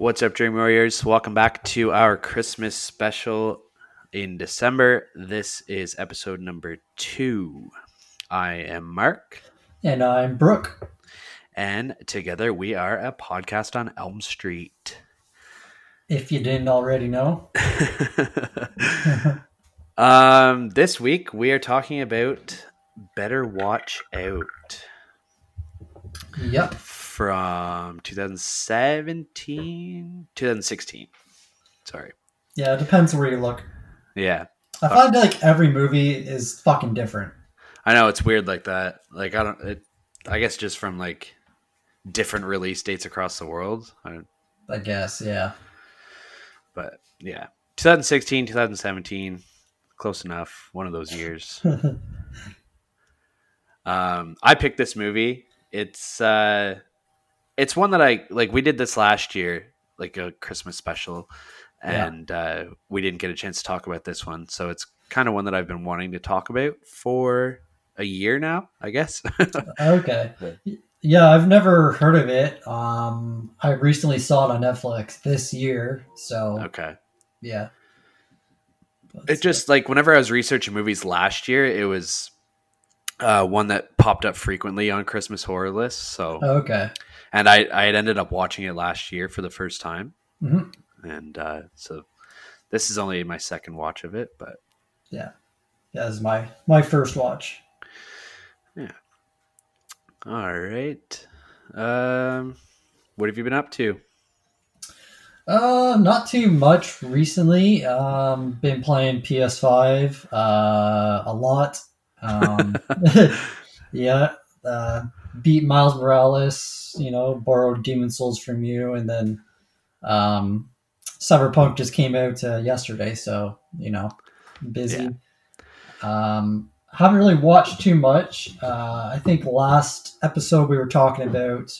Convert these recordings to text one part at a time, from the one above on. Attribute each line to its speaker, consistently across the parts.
Speaker 1: What's up, Dream Warriors? Welcome back to our Christmas special in December. This is episode number two. I am Mark,
Speaker 2: And I'm Brooke.
Speaker 1: and together we are a podcast on Elm Street.
Speaker 2: If you didn't already know.
Speaker 1: um, this week we are talking about Better Watch Out
Speaker 2: Yep.
Speaker 1: From 2017, 2016. Sorry.
Speaker 2: Yeah, it depends where you look.
Speaker 1: Yeah.
Speaker 2: I find like every movie is fucking different.
Speaker 1: I know it's weird like that. Like I don't. It, I guess just from like different release dates across the world. I
Speaker 2: I guess, yeah.
Speaker 1: but yeah, 2016, 2017, close enough. One of those years. um, I picked this movie. It's uh, it's one that I like. We did this last year, like a Christmas special,
Speaker 2: Yeah.
Speaker 1: and uh, we didn't get a chance to talk about this one. So it's kind of one that I've been wanting to talk about for a year now. I guess.
Speaker 2: okay.
Speaker 1: Yeah.
Speaker 2: Yeah, I've never heard of it. Um I recently saw it on Netflix this year, so
Speaker 1: okay.
Speaker 2: yeah. But,
Speaker 1: it just like whenever I was researching movies last year, it was uh, one that popped up frequently on Christmas horror lists. So,
Speaker 2: Okay.
Speaker 1: And I I had ended up watching it last year for the first time,
Speaker 2: Mhm.
Speaker 1: and uh, so this is only my second watch of it. But
Speaker 2: Yeah. That was my my first watch. Yeah.
Speaker 1: All right, um, what have you been up to?
Speaker 2: Uh, not too much recently. Um, been playing PS5 uh, a lot. Um, yeah, uh, beat Miles Morales. You know, borrowed Demon's Souls from you, and then um, Cyberpunk just came out uh, yesterday, so you know, busy. Um, haven't really watched too much. Uh, I think last episode we were talking about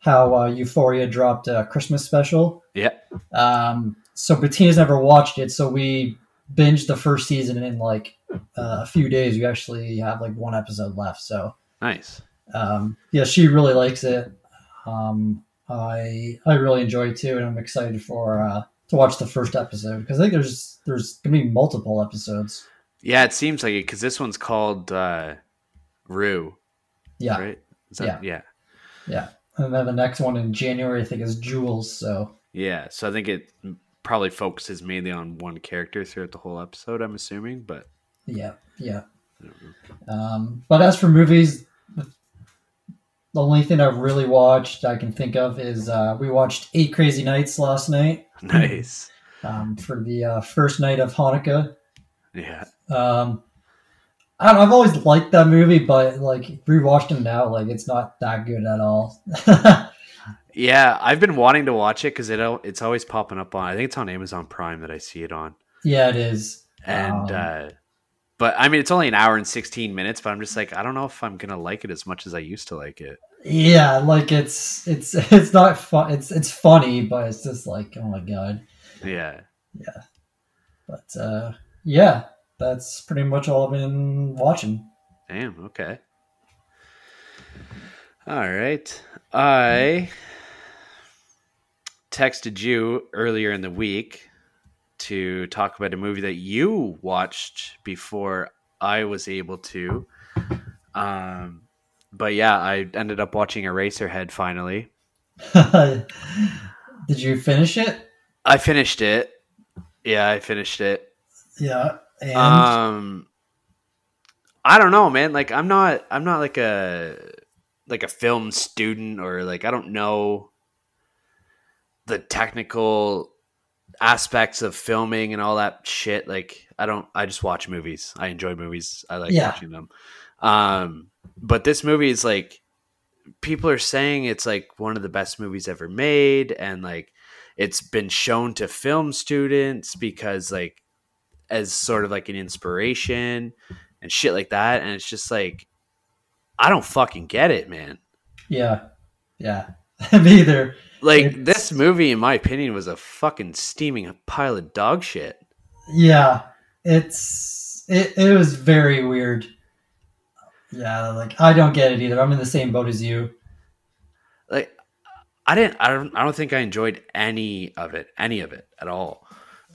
Speaker 2: how uh, Euphoria dropped a Christmas special.
Speaker 1: Yeah,
Speaker 2: Um, so Bettina's never watched it, so we binged the first season in like uh, a few days. We actually have like one episode left. So
Speaker 1: nice.
Speaker 2: Um, yeah, she really likes it. Um, I I really enjoy it too, and I'm excited for uh, to watch the first episode because I think there's there's gonna be multiple episodes.
Speaker 1: Yeah, it seems like it because this one's called uh, Rue,
Speaker 2: Yeah,
Speaker 1: right? That, yeah,
Speaker 2: yeah. And then the next one in January, I think, is Jules. So
Speaker 1: yeah. So I think it probably focuses mainly on one character throughout the whole episode. I'm assuming, but
Speaker 2: yeah, yeah.
Speaker 1: I don't know.
Speaker 2: Um, but as for movies, the only thing I've really watched I can think of is uh, we watched Eight Crazy Nights last night
Speaker 1: nice.
Speaker 2: um, for the uh, first night of Hanukkah.
Speaker 1: Yeah.
Speaker 2: Um, I don't know, I've always liked that movie, but like rewatched it now, like it's not that good at all.
Speaker 1: Yeah, I've been wanting to watch it because it it's always popping up on. I think it's on Amazon Prime that I see it on.
Speaker 2: yeah, it is.
Speaker 1: And
Speaker 2: Um,
Speaker 1: uh but I mean, it's only an hour and sixteen minutes. But I'm just like, I don't know if I'm gonna like it as much as I used to like it.
Speaker 2: Yeah, like it's it's it's not fun. It's it's funny, but it's just like oh my god.
Speaker 1: Yeah. Yeah.
Speaker 2: But uh, yeah, that's pretty much all I've been watching.
Speaker 1: Damn. Okay. All right. I texted you earlier in the week to talk about a movie that you watched before I was able to. Um, but yeah, I ended up watching Eraserhead finally.
Speaker 2: Did you finish it?
Speaker 1: I finished it. Yeah, I finished it.
Speaker 2: Yeah. And
Speaker 1: Um I don't know, man. Like I'm not I'm not like a like a film student or like I don't know the technical aspects of filming and all that shit. Like I don't I just watch movies. I enjoy movies. I like
Speaker 2: Yeah.
Speaker 1: watching them. Um but this movie is like people are saying it's like one of the best movies ever made and like it's been shown to film students because like as sort of like an inspiration and shit like that and it's just like i don't fucking get it man
Speaker 2: yeah, yeah, me either.
Speaker 1: like
Speaker 2: It's-
Speaker 1: this movie in my opinion was a fucking steaming pile of dog shit
Speaker 2: Yeah, it's it. It was very weird. Yeah, like I don't get it either. I'm in the same boat as you.
Speaker 1: like I didn't. I don't. I don't think I enjoyed any of it. Any of it at all.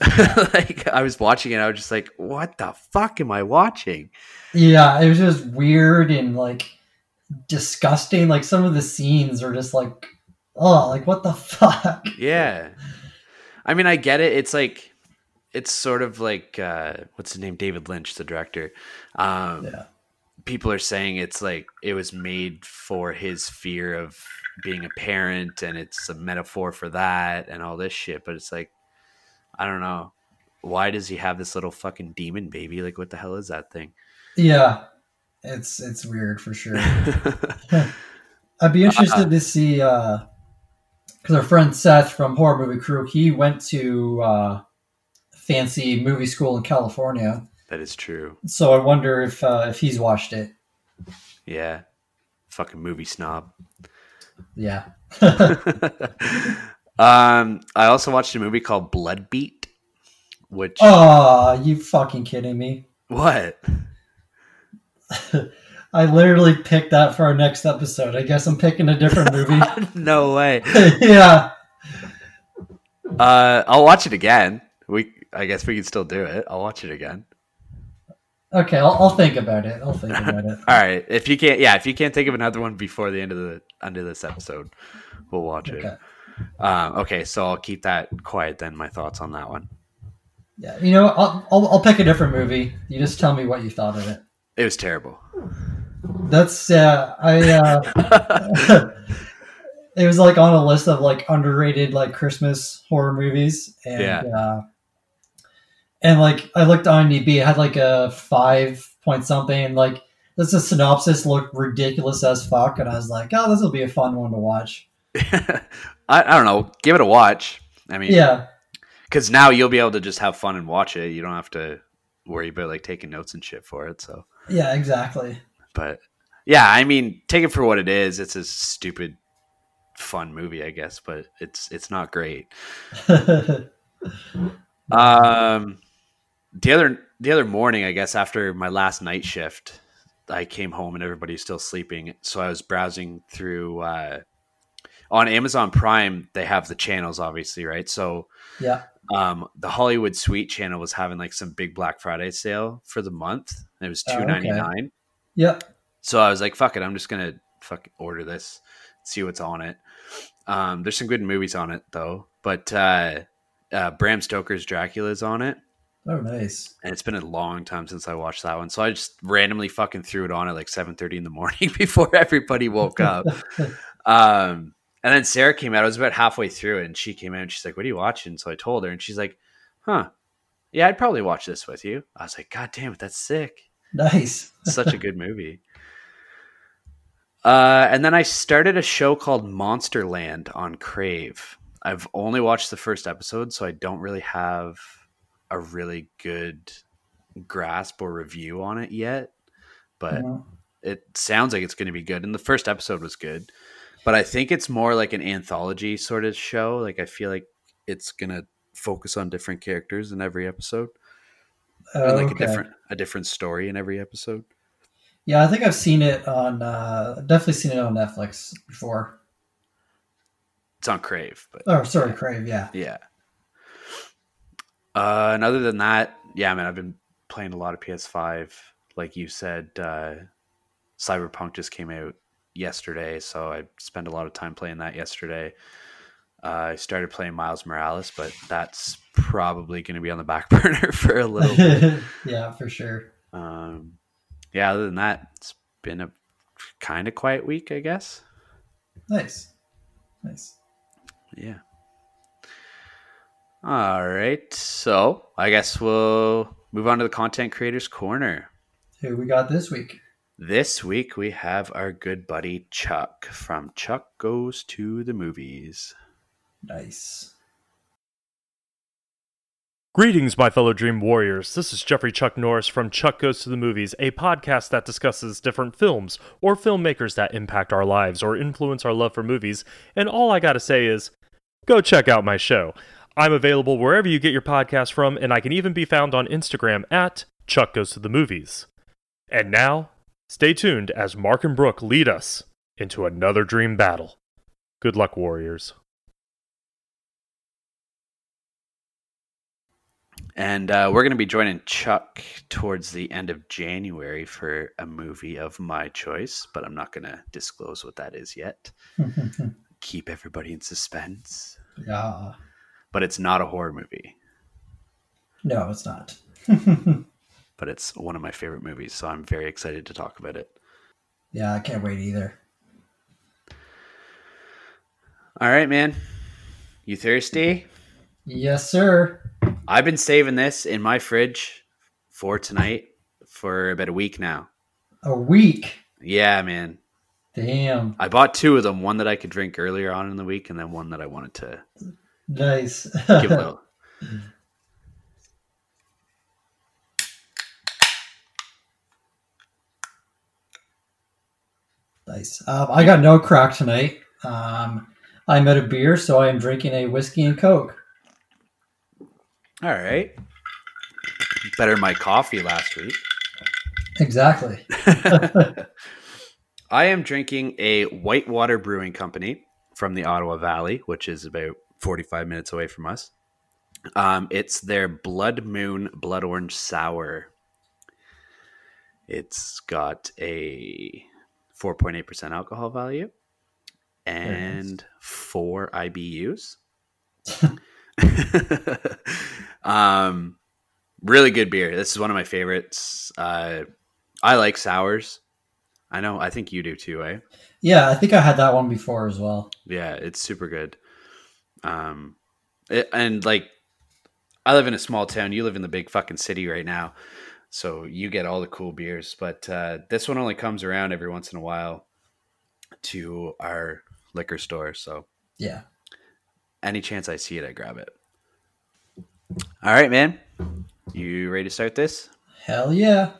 Speaker 1: like I was watching it, I was just like, "What the fuck am I watching?"
Speaker 2: Yeah, it was just weird and like disgusting. Like some of the scenes are just like, oh, like what the fuck?
Speaker 1: Yeah. I mean, I get it. It's like it's sort of like uh what's his name? David Lynch, the director. Um
Speaker 2: Yeah.
Speaker 1: People are saying it's like it was made for his fear of being a parent and it's a metaphor for that and all this shit, but it's like I don't know. Why does he have this little fucking demon baby? Like what the hell is that thing?
Speaker 2: Yeah. It's it's weird for sure. I'd be interested to see uh because our friend Seth from Horror Movie Crew, he went to uh fancy movie school in California.
Speaker 1: That is true.
Speaker 2: So I wonder if uh, if he's watched it.
Speaker 1: Yeah. Fucking movie snob.
Speaker 2: Yeah.
Speaker 1: um, I also watched a movie called Blood Beat, which
Speaker 2: Oh, you fucking kidding me?
Speaker 1: what?
Speaker 2: I literally picked that for our next episode. I guess I'm picking a different movie.
Speaker 1: no way.
Speaker 2: yeah.
Speaker 1: Uh, I'll watch it again. We, I guess we can still do it. I'll watch it again.
Speaker 2: Okay, I'll, I'll think about it. I'll think about it.
Speaker 1: All right. If you can't, yeah, if you can't think of another one before the end of the end of this episode, we'll watch
Speaker 2: Okay.
Speaker 1: it. Um, okay, so I'll keep that quiet then. My thoughts on that one.
Speaker 2: Yeah. You know, I'll, I'll I'll pick a different movie. You just tell me what you thought of it.
Speaker 1: It was terrible.
Speaker 2: That's uh, I. Uh, it was like on a list of like underrated like Christmas horror movies, and
Speaker 1: Yeah.
Speaker 2: uh, and like I looked on IMDb, it had like a five point something. and, Like this a synopsis looked ridiculous as fuck, and I was like, oh, this will be a fun one to watch.
Speaker 1: I, I don't know. Give it a watch. I mean,
Speaker 2: Yeah,
Speaker 1: because now you'll be able to just have fun and watch it. You don't have to worry about like taking notes and shit for it. So,
Speaker 2: yeah, exactly.
Speaker 1: but yeah, I mean, take it for what it is. It's a stupid, fun movie, I guess, but it's it's not great. Um, the other the other morning, I guess after my last night shift, I came home and everybody's still sleeping. So I was browsing through uh, on Amazon Prime. They have the channels, obviously, right? So
Speaker 2: yeah,
Speaker 1: um, the Hollywood Suite channel was having like some big Black Friday sale for the month. It was
Speaker 2: Oh,
Speaker 1: two
Speaker 2: okay.
Speaker 1: ninety nine.
Speaker 2: yep.
Speaker 1: So I was like, "Fuck it, I'm just gonna fuck order this, see what's on it." Um, there's some good movies on it though, but uh, uh, Bram Stoker's Dracula is on it,
Speaker 2: Oh, nice.
Speaker 1: and it's been a long time since I watched that one. So I just randomly fucking threw it on at like 7:30 in the morning before everybody woke up. um, and then Sarah came out. I was about halfway through it, and she came out and she's like, "What are you watching?" So I told her, and she's like, "Huh." Yeah, I'd probably watch this with you. I was like, God damn it, that's sick
Speaker 2: nice.
Speaker 1: such a good movie. Uh, and then I started a show called Monsterland on Crave. I've only watched the first episode, so I don't really have a really good grasp or review on it yet. But
Speaker 2: Mhm.
Speaker 1: it sounds like it's going to be good. And the first episode was good, but I think it's more like an anthology sort of show. Like I feel like it's going to focus on different characters in every episode,
Speaker 2: Oh,
Speaker 1: like a different a different story in every episode.
Speaker 2: Yeah, I think I've seen it on. Uh, definitely seen it on Netflix before.
Speaker 1: It's on Crave, but
Speaker 2: Oh, sorry, Crave. Yeah.
Speaker 1: Yeah. Uh, and other than that, yeah, man, I've been playing a lot of PS5. Like you said, uh, Cyberpunk just came out yesterday, so I spent a lot of time playing that yesterday. Uh, I started playing Miles Morales, but that's probably going to be on the back burner for a little bit.
Speaker 2: yeah, for sure.
Speaker 1: Um, yeah, other than that, it's been a kind of quiet week, I guess.
Speaker 2: Nice. Nice.
Speaker 1: Yeah. All right. So I guess we'll move on to the content creators corner.
Speaker 2: Who we got this week?
Speaker 1: This week we have our good buddy Chuck from Chuck Goes to the Movies.
Speaker 2: Nice.
Speaker 3: Greetings, my fellow Dream Warriors. This is Jeffrey Chuck Norris from Chuck Goes to the Movies, a podcast that discusses different films or filmmakers that impact our lives or influence our love for movies. And all I gotta say is, go check out my show. I'm available wherever you get your podcast from, and I can even be found on Instagram at Chuck Goes to the Movies. And now, stay tuned as Mark and Brooke lead us into another dream battle. Good luck, Warriors.
Speaker 1: And uh, we're going to be joining Chuck towards the end of January for a movie of my choice, but I'm not going to disclose what that is yet. Keep everybody in suspense.
Speaker 2: yeah.
Speaker 1: But it's not a horror movie,
Speaker 2: No, it's not.
Speaker 1: but it's one of my favorite movies, so I'm very excited to talk about it.
Speaker 2: yeah, I can't wait either.
Speaker 1: All right, man. You thirsty?
Speaker 2: Yes, sir.
Speaker 1: I've been saving this in my fridge for tonight for about a week now.
Speaker 2: A week.
Speaker 1: Yeah, man.
Speaker 2: Damn.
Speaker 1: I bought two of them, one that I could drink earlier on in the week and then one that I wanted to
Speaker 2: Nice.
Speaker 1: give a
Speaker 2: nice. Um, I got no crack tonight. Um, I'm out of beer, so I am drinking a whiskey and coke.
Speaker 1: All right. Better my coffee last week.
Speaker 2: Exactly.
Speaker 1: I am drinking a Whitewater Brewing Company from the Ottawa Valley, which is about 45 minutes away from us. Um, it's their Blood Moon Blood Orange Sour. It's got a 4.8% alcohol value and four IBUs. um, really good beer. This is one of my favorites. Uh, I like sours. I know. I think you do too, eh?
Speaker 2: Yeah, I think I had that one before as well.
Speaker 1: Yeah, it's super good. Um, it, and like, I live in a small town. You live in the big fucking city right now, so you get all the cool beers. But uh, this one only comes around every once in a while to our liquor store. So
Speaker 2: Yeah.
Speaker 1: any chance I see it, I grab it. All right, man. You ready to start this?
Speaker 2: Hell yeah.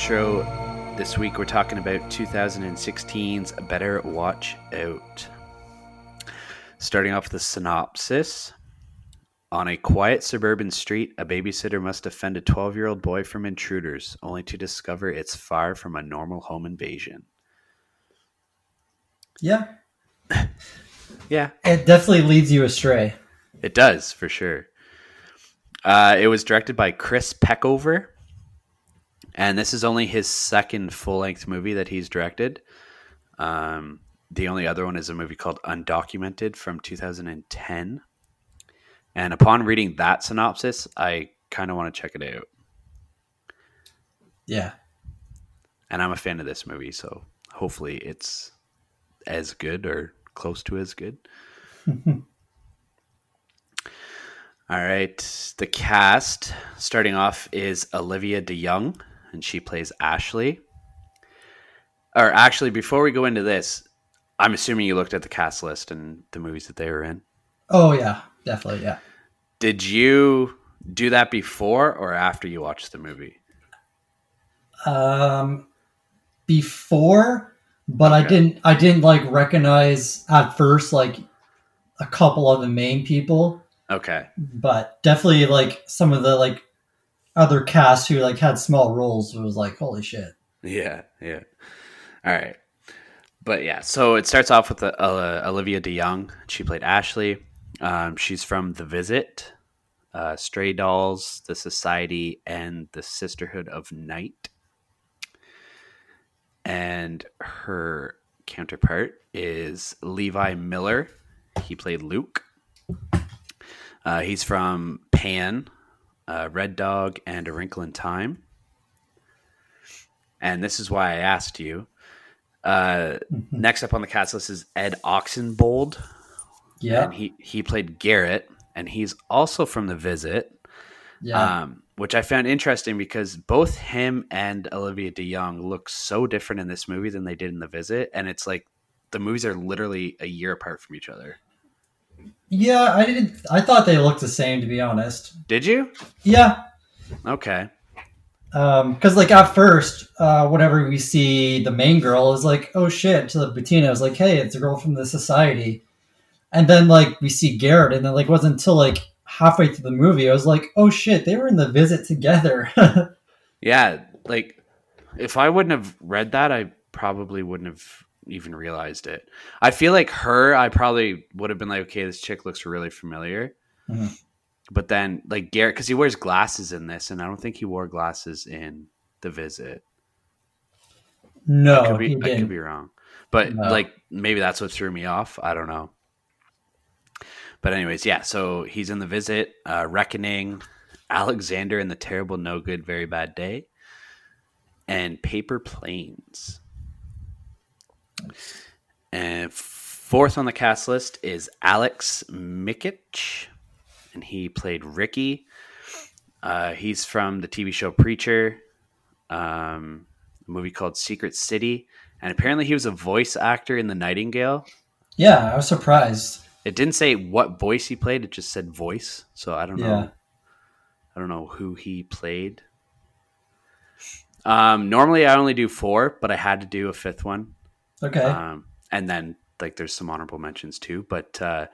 Speaker 1: Intro, this week we're talking about 2016's Better Watch Out. Starting off with the synopsis. On a quiet suburban street, a babysitter must defend a 12 year old boy from intruders, only to discover it's far from a normal home invasion.
Speaker 2: Yeah.
Speaker 1: Yeah,
Speaker 2: It definitely leads you astray.
Speaker 1: It does for sure. Uh, it was directed by Chris Peckover, and this is only his second full length movie that he's directed. Um, the only other one is a movie called Undocumented from 2010. And upon reading that synopsis, I kind of want to check it out.
Speaker 2: Yeah.
Speaker 1: And I'm a fan of this movie, so hopefully it's as good or close to as good. All right. The cast starting off is Olivia DeJonge, and she plays Ashley. Or actually, before we go into this, I'm assuming you looked at the cast list and the movies that they were in.
Speaker 2: Oh yeah, definitely. Yeah.
Speaker 1: Did you do that before or after you watched the movie?
Speaker 2: Um, before, but I didn't. I didn't like recognize at first like a couple of the main people,
Speaker 1: Okay.
Speaker 2: but definitely like some of the like other cast who like had small roles was like holy shit.
Speaker 1: Yeah, yeah. All right. But yeah, so it starts off with uh, uh, Olivia DeJonge. She played Ashley. Um, she's from The Visit, uh, Stray Dolls, The Society, and The Sisterhood of Night. and her counterpart is Levi Miller. He played Luke. Uh, he's from Pan, uh, Red Dog, and A Wrinkle in Time. And this is why I asked you. Uh, next up on the cast list is Ed Oxenbould,
Speaker 2: Yeah,
Speaker 1: and he he played Garrett, and he's also from The Visit,
Speaker 2: yeah,
Speaker 1: um, which I found interesting because both him and Olivia DeJonge look so different in this movie than they did in The Visit, and it's like the movies are literally a year apart from each other.
Speaker 2: Yeah. I didn't. I thought they looked the same, to be honest.
Speaker 1: Did you?
Speaker 2: Yeah,
Speaker 1: Okay.
Speaker 2: Um, because like at first, uh, whenever we see the main girl, is like, oh shit, to the Bettina, I was like, hey, it's a girl from the society, and then like we see Garrett, and then like wasn't until like halfway through the movie, I was like, oh shit, they were in the visit together.
Speaker 1: Yeah, like if I wouldn't have read that, I probably wouldn't have even realized it. I feel like her, I probably would have been like, okay, this chick looks really familiar.
Speaker 2: Mhm.
Speaker 1: But then, like Garrett, because he wears glasses in this, and I don't think he wore glasses in The Visit.
Speaker 2: no,
Speaker 1: I could be, I could be wrong, but
Speaker 2: No.
Speaker 1: like maybe that's what threw me off. I don't know. But anyways, yeah. So he's in the visit, uh, reckoning, Alexander and the terrible, no good, very bad day, and paper planes. And fourth on the cast list is Aleks Mikic, and he played Ricky. Uh, he's from the TV show Preacher, um, a movie called Secret City, and apparently he was a voice actor in The Nightingale.
Speaker 2: Yeah, I was surprised.
Speaker 1: It didn't say what voice he played; it just said voice. So I don't know.
Speaker 2: Yeah.
Speaker 1: I don't know who he played. Um, normally I only do four, but I had to do a fifth one.
Speaker 2: Okay.
Speaker 1: Um, and then like there's some honorable mentions too, but uh,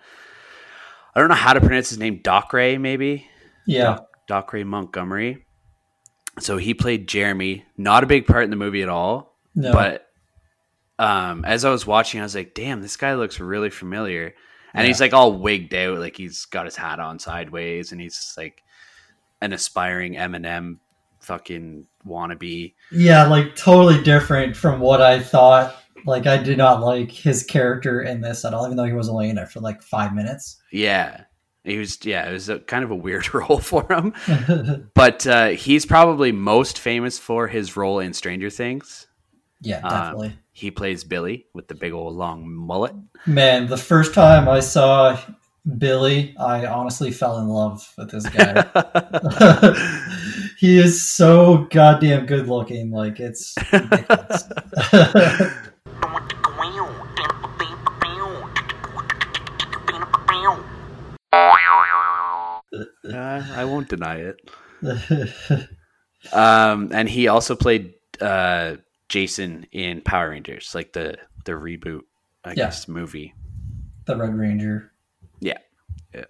Speaker 1: I don't know how to pronounce his name. Docray, maybe.
Speaker 2: yeah.
Speaker 1: Doc, Docray Montgomery. So he played Jeremy. Not a big part in the movie at all,
Speaker 2: No.
Speaker 1: but um, as I was watching, I was like, "Damn, this guy looks really familiar." And
Speaker 2: Yeah.
Speaker 1: he's like all wigged out, like he's got his hat on sideways, and he's like an aspiring Eminem fucking wannabe.
Speaker 2: Yeah, like totally different from what I thought. Like I did not like his character in this at all, even though he was only in it for like five minutes.
Speaker 1: Yeah, he was. Yeah, it was a, kind of a weird role for him. But uh, he's probably most famous for his role in Stranger Things.
Speaker 2: yeah,
Speaker 1: Um,
Speaker 2: definitely.
Speaker 1: He plays Billy with the big old long mullet.
Speaker 2: Man, the first time I saw Billy, I honestly fell in love with this guy. he is so goddamn good looking. Like it's
Speaker 1: won't deny it. Um, and he also played uh, Jason in Power Rangers, like the the reboot, I
Speaker 2: Yeah.
Speaker 1: guess, movie.
Speaker 2: the Red Ranger. Yeah. yeah.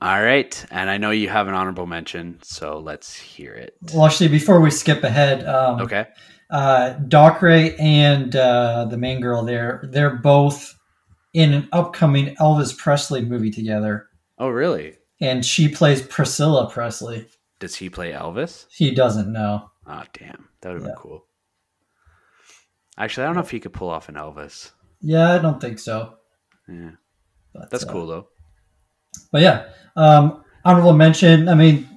Speaker 1: All right, and I know you have an honorable mention, so let's hear it.
Speaker 2: Well, actually, before we skip ahead, um,
Speaker 1: Okay.
Speaker 2: uh, Doc Ray and uh, the main girl there, they're both in an upcoming Elvis Presley movie together.
Speaker 1: Oh, really?
Speaker 2: And she plays Priscilla Presley.
Speaker 1: Does he play Elvis?
Speaker 2: He doesn't know.
Speaker 1: Oh, damn, that would have
Speaker 2: Yeah.
Speaker 1: been cool. Actually, I don't know if he could pull off an Elvis.
Speaker 2: Yeah, I don't think so.
Speaker 1: Yeah,
Speaker 2: But,
Speaker 1: that's
Speaker 2: uh,
Speaker 1: cool though.
Speaker 2: But yeah, um, honorable mention. I mean,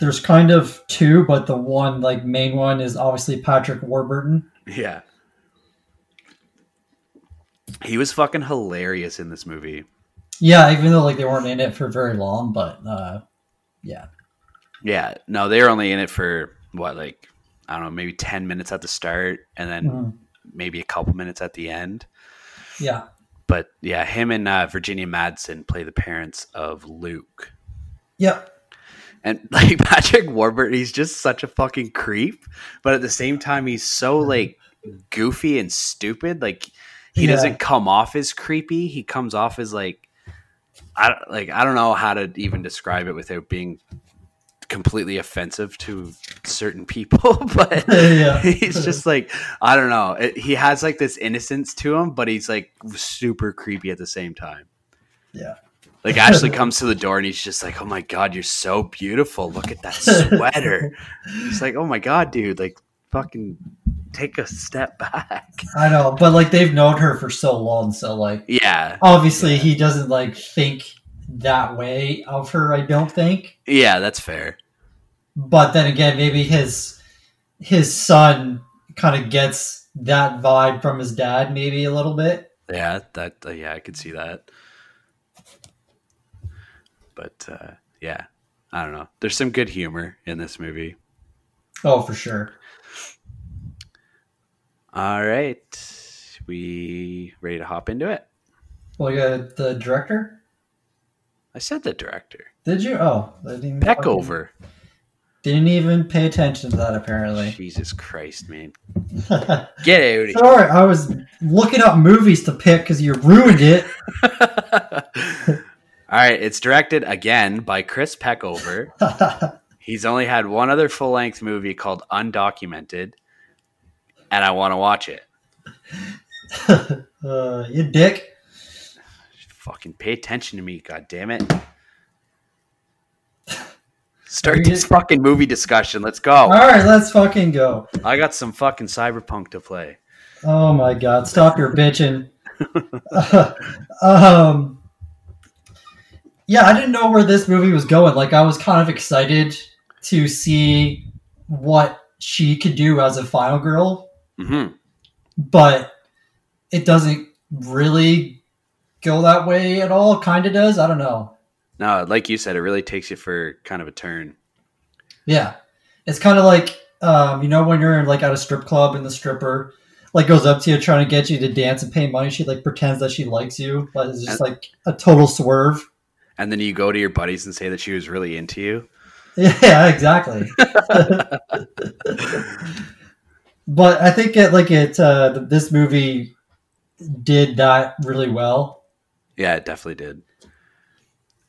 Speaker 2: there's kind of two, but the one like main one is obviously Patrick Warburton.
Speaker 1: Yeah. He was fucking hilarious in this movie.
Speaker 2: Yeah, even though like they weren't in it for very long, but uh, yeah,
Speaker 1: Yeah, no, they were only in it for what, like I don't know, maybe ten minutes at the start, and then
Speaker 2: Mhm.
Speaker 1: maybe a couple minutes at the end.
Speaker 2: yeah,
Speaker 1: But yeah, him and uh, Virginia Madsen play the parents of Luke,
Speaker 2: yep,
Speaker 1: and like Patrick Warburton, he's just such a fucking creep, but at the same time, he's so like goofy and stupid. Like he
Speaker 2: Yeah.
Speaker 1: doesn't come off as creepy; he comes off as like I don't- like I don't know how to even describe it without being completely offensive to certain people, but
Speaker 2: Yeah.
Speaker 1: he's just like I don't know. It, he has like this innocence to him, but he's like super creepy at the same time.
Speaker 2: yeah,
Speaker 1: Like Ashley comes to the door and he's just like, "Oh my god, you're so beautiful! Look at that sweater." He's like, "Oh my god, dude! Like, fucking take a step back.
Speaker 2: I know, but like they've known her for so long, so like
Speaker 1: Yeah,
Speaker 2: obviously he doesn't like think that way of her. I don't think.
Speaker 1: yeah, that's fair.
Speaker 2: But then again, maybe his his son kind of gets that vibe from his dad, maybe a little bit.
Speaker 1: Yeah, that uh, yeah, I could see that. But uh, yeah, I don't know. There's some good humor in this movie.
Speaker 2: Oh, for sure.
Speaker 1: All right, we ready to hop into it?
Speaker 2: Well, you got the director.
Speaker 1: I said the director,
Speaker 2: Did you? Oh, I didn't even fucking-
Speaker 1: Peckover.
Speaker 2: Didn't even pay attention to that. Apparently.
Speaker 1: Jesus Christ, man, get out of here!
Speaker 2: I was looking up movies to pick because you ruined it.
Speaker 1: All right, it's directed again by Chris Peckover. He's only had one other full length movie called Undocumented, and I want to watch it.
Speaker 2: uh, you dick.
Speaker 1: Fucking pay attention to me, god damn it. Start this fucking movie discussion. Let's go.
Speaker 2: All right, let's fucking go.
Speaker 1: I got some fucking cyberpunk to play.
Speaker 2: Oh my god, stop your bitching. um, yeah, I didn't know where this movie was going. Like, I was kind of excited to see what she could do as a final girl,
Speaker 1: hmm
Speaker 2: but it doesn't really go that way at all. Kind of does. I don't know.
Speaker 1: No, like you said, it really takes you for kind of a turn.
Speaker 2: Yeah, it's kind of like um, you know when you're like at a strip club and the stripper like goes up to you trying to get you to dance and pay money. She like pretends that she likes you, but it's just like a total swerve.
Speaker 1: And then you go to your buddies and say that she was really into you.
Speaker 2: Yeah, exactly. but I think it like it uh, this movie did that really well.
Speaker 1: Yeah, it definitely did.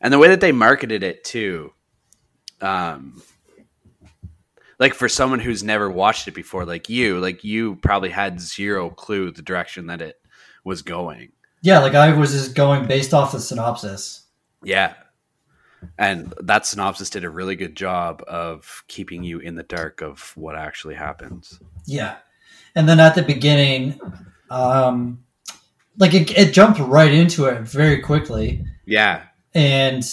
Speaker 1: And the way that they marketed it too, um, like for someone who's never watched it before, like you, like you probably had zero clue the direction that it was going.
Speaker 2: Yeah, like I was just going based off the synopsis.
Speaker 1: Yeah. And that synopsis did a really good job of keeping you in the dark of what actually happens.
Speaker 2: Yeah. And then at the beginning, um, like it, it jumped right into it very quickly.
Speaker 1: Yeah.
Speaker 2: And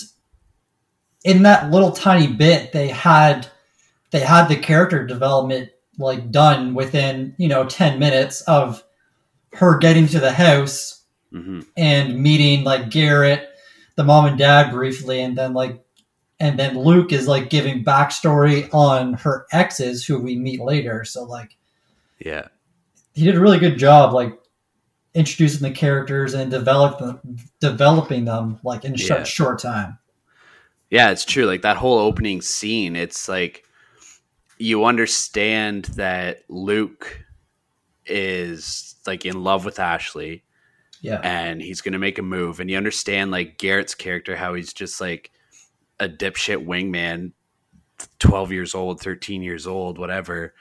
Speaker 2: in that little tiny bit, they had they had the character development like done within you know ten minutes of her getting to the house
Speaker 1: hmm
Speaker 2: and meeting like Garrett, the mom and dad briefly, and then like and then Luke is like giving backstory on her exes who we meet later. So like
Speaker 1: Yeah.
Speaker 2: he did a really good job like introducing the characters and develop them, developing them like in
Speaker 1: Yeah.
Speaker 2: short short time.
Speaker 1: Yeah, it's true. Like that whole opening scene, it's like you understand that Luke is like in love with Ashley
Speaker 2: Yeah.
Speaker 1: and he's going to make a move and you understand like Garrett's character how he's just like a dipshit wingman 12 years old, 13 years old, whatever.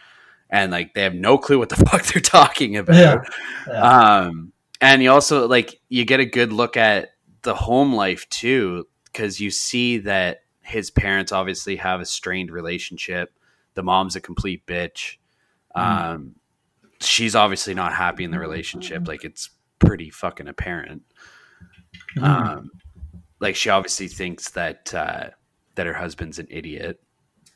Speaker 1: And like they have no clue what the fuck they're talking about.
Speaker 2: Yeah. Yeah.
Speaker 1: Um, and you also like you get a good look at the home life too, because you see that his parents obviously have a strained relationship. The mom's a complete bitch. Um, she's obviously not happy in the relationship. Like it's pretty fucking apparent.
Speaker 2: Mhm.
Speaker 1: Um, like she obviously thinks that uh, that her husband's an idiot.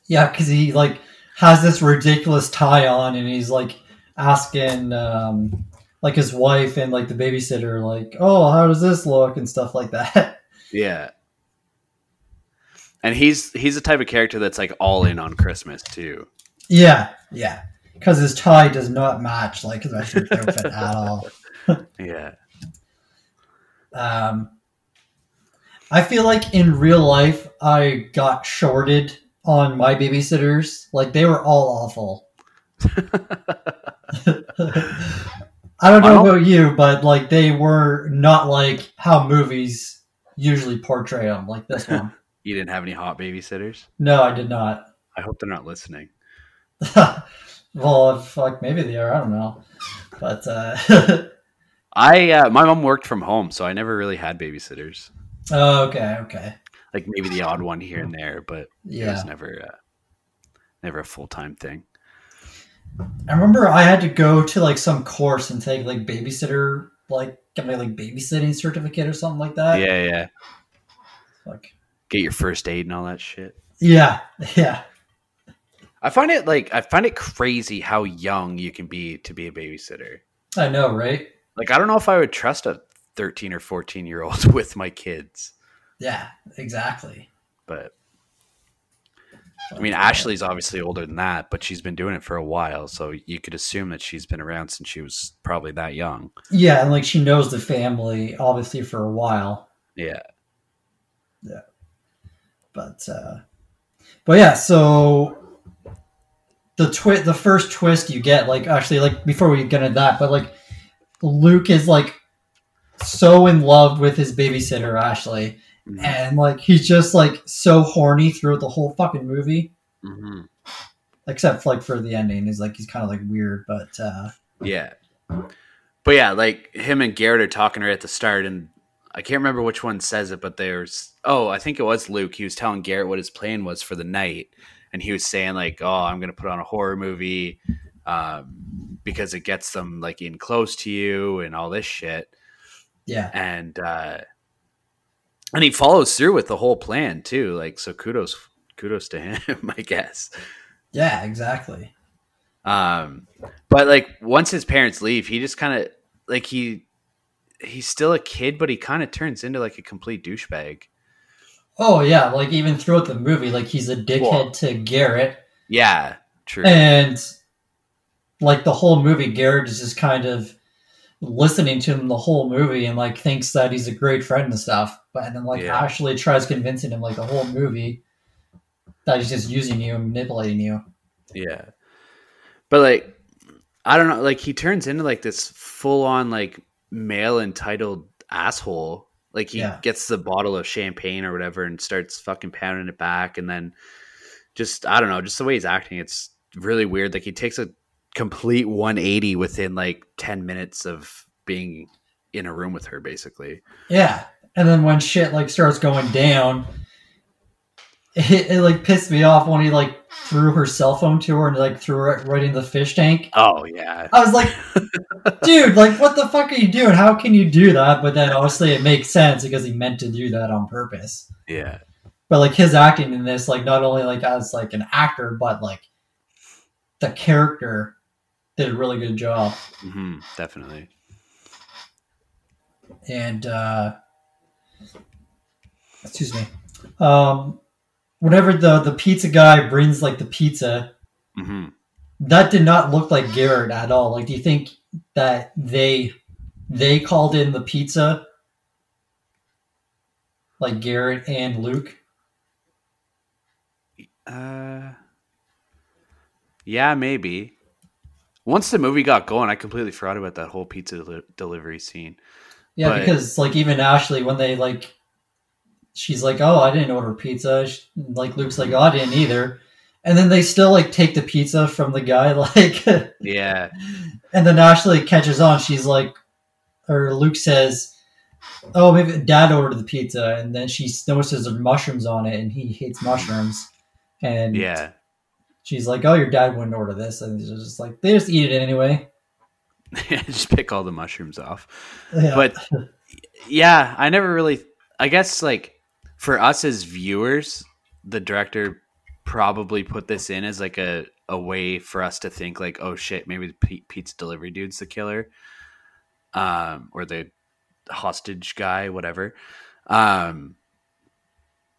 Speaker 2: yeah, because he like has this ridiculous tie on, and he's like asking um, like his wife and like the babysitter, like, "Oh, how does this look?" and stuff like that.
Speaker 1: Yeah. And he's he's the type of character that's like all in on Christmas too.
Speaker 2: yeah, yeah, because his tie does not match like his outfit at all.
Speaker 1: Yeah.
Speaker 2: Um, I feel like in real life, I got shorted on my babysitters. Like they were all awful. I don't
Speaker 1: I
Speaker 2: know
Speaker 1: don't-
Speaker 2: about you, but like they were not like how movies usually portray them. Like this one.
Speaker 1: You didn't have any hot babysitters?
Speaker 2: no, I did not.
Speaker 1: I hope they're not listening.
Speaker 2: well, fuck, maybe they are. I don't know. But uh,
Speaker 1: I uh, my mom worked from home, so I never really had babysitters.
Speaker 2: oh, okay, okay,
Speaker 1: Like maybe the odd one here and there, but it
Speaker 2: yeah.
Speaker 1: was never uh, never a full time thing.
Speaker 2: I remember I had to go to like some course and take like babysitter, like get my like babysitting certificate or something like that.
Speaker 1: yeah, yeah.
Speaker 2: Like,
Speaker 1: Get your first aid and all that shit.
Speaker 2: yeah, yeah.
Speaker 1: I find it like I find it crazy how young you can be to be a babysitter.
Speaker 2: I know, right?
Speaker 1: Like I don't know if I would trust a 13 or 14 year old with my kids,
Speaker 2: Yeah, exactly.
Speaker 1: but I mean Ashley's obviously older than that, but she's been doing it for a while, so you could assume that she's been around since she was probably that young.
Speaker 2: Yeah, and like she knows the family obviously for a while,
Speaker 1: Yeah. Yeah.
Speaker 2: But uh but yeah, so the twi- the first twist you get like actually like before we get into that, but like Luke is like so in love with his babysitter Ashley
Speaker 1: Mhm.
Speaker 2: and like he's just like so horny throughout the whole fucking movie
Speaker 1: Mhm.
Speaker 2: except like for the ending he's like he's kind of like weird but uh
Speaker 1: Yeah. But yeah, like him and Garrett are talking right at the start, and I can't remember which one says it, but there's oh, I think it was Luke. He was telling Garrett what his plan was for the night, and he was saying like, "Oh, I'm gonna put on a horror movie um, because it gets them like in close to you and all this shit."
Speaker 2: yeah
Speaker 1: And uh, and he follows through with the whole plan too. Like, so kudos, kudos to him, I guess.
Speaker 2: yeah exactly
Speaker 1: Um, but like once his parents leave, he just kind of like he he's still a kid, but he kind of turns into like a complete douchebag.
Speaker 2: oh yeah like even throughout the movie like he's a dickhead
Speaker 1: Well-
Speaker 2: to Garrett
Speaker 1: Yeah, true.
Speaker 2: and like the whole movie garrett is just kind of listening to him the whole movie and like thinks that he's a great friend and stuff but and then like
Speaker 1: Yeah.
Speaker 2: actually tries convincing him like the whole movie that he's just using you and manipulating you
Speaker 1: yeah, but like I don't know, like he turns into like this full on like male entitled asshole. Like he
Speaker 2: Yeah.
Speaker 1: gets the bottle of champagne or whatever and starts fucking pounding it back, and then just I don't know, just the way he's acting, it's really weird. Like he takes a complete 180 within like 10 minutes of being in a room with her, basically.
Speaker 2: yeah and then when shit like starts going down it, it like pissed me off when he like threw her cell phone to her and like threw it right in the fish tank
Speaker 1: Oh yeah,
Speaker 2: I was like, dude, like, what the fuck are you doing? How can you do that? But then obviously it makes sense because he meant to do that on purpose.
Speaker 1: yeah,
Speaker 2: But like his acting in this, like, not only like as like an actor, but like the character did a really good job.
Speaker 1: hmm definitely.
Speaker 2: And uh excuse me, um, whenever the the pizza guy brings like the pizza,
Speaker 1: hmm
Speaker 2: that did not look like Garrett at all. Like, do you think that they they called in the pizza, like Garrett and Luke?
Speaker 1: Uh, yeah, maybe. Once the movie got going, I completely forgot about that whole pizza deli- delivery scene.
Speaker 2: Yeah,
Speaker 1: But-
Speaker 2: because like even Ashley, when they like, she's like, "Oh, I didn't order pizza." Sh- Like Luke's like, "Oh, I didn't either," and then they still like take the pizza from the guy, like,
Speaker 1: Yeah,
Speaker 2: and then Ashley catches on. She's like, or Luke says, "Oh, maybe Dad ordered the pizza," and then she notices there's mushrooms on it, and he hates mushrooms. And
Speaker 1: yeah,
Speaker 2: she's like, "Oh, your dad wouldn't order this," and it's just like they just eat it anyway.
Speaker 1: just pick all the mushrooms off.
Speaker 2: Yeah.
Speaker 1: But yeah, I never really. I guess like for us as viewers, the director probably put this in as like a a way for us to think like, oh shit, maybe the p- pizza delivery dude's the killer, um, or the hostage guy, whatever. Um,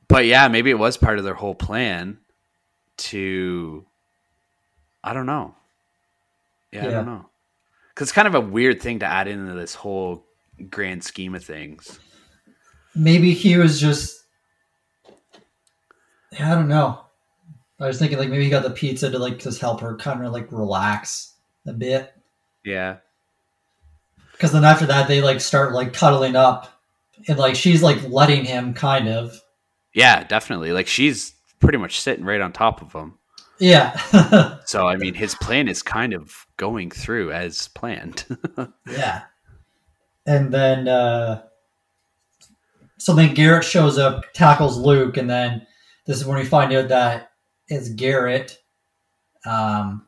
Speaker 1: but yeah, maybe it was part of their whole plan to. I don't know. Yeah, I don't know. Because it's kind of a weird thing to add into this whole grand scheme of things.
Speaker 2: maybe he was just yeah, I don't know. I was thinking like maybe he got the pizza to like just help her kind of like relax a bit.
Speaker 1: Yeah.
Speaker 2: Because then after that they like start like cuddling up and like she's like letting him kind of.
Speaker 1: Yeah, definitely. Like she's pretty much sitting right on top of him.
Speaker 2: Yeah.
Speaker 1: So, I mean, his plan is kind of going through as planned.
Speaker 2: yeah. And then uh so then Garrett shows up, tackles Luke, and then this is when we find out that it's Garrett. Um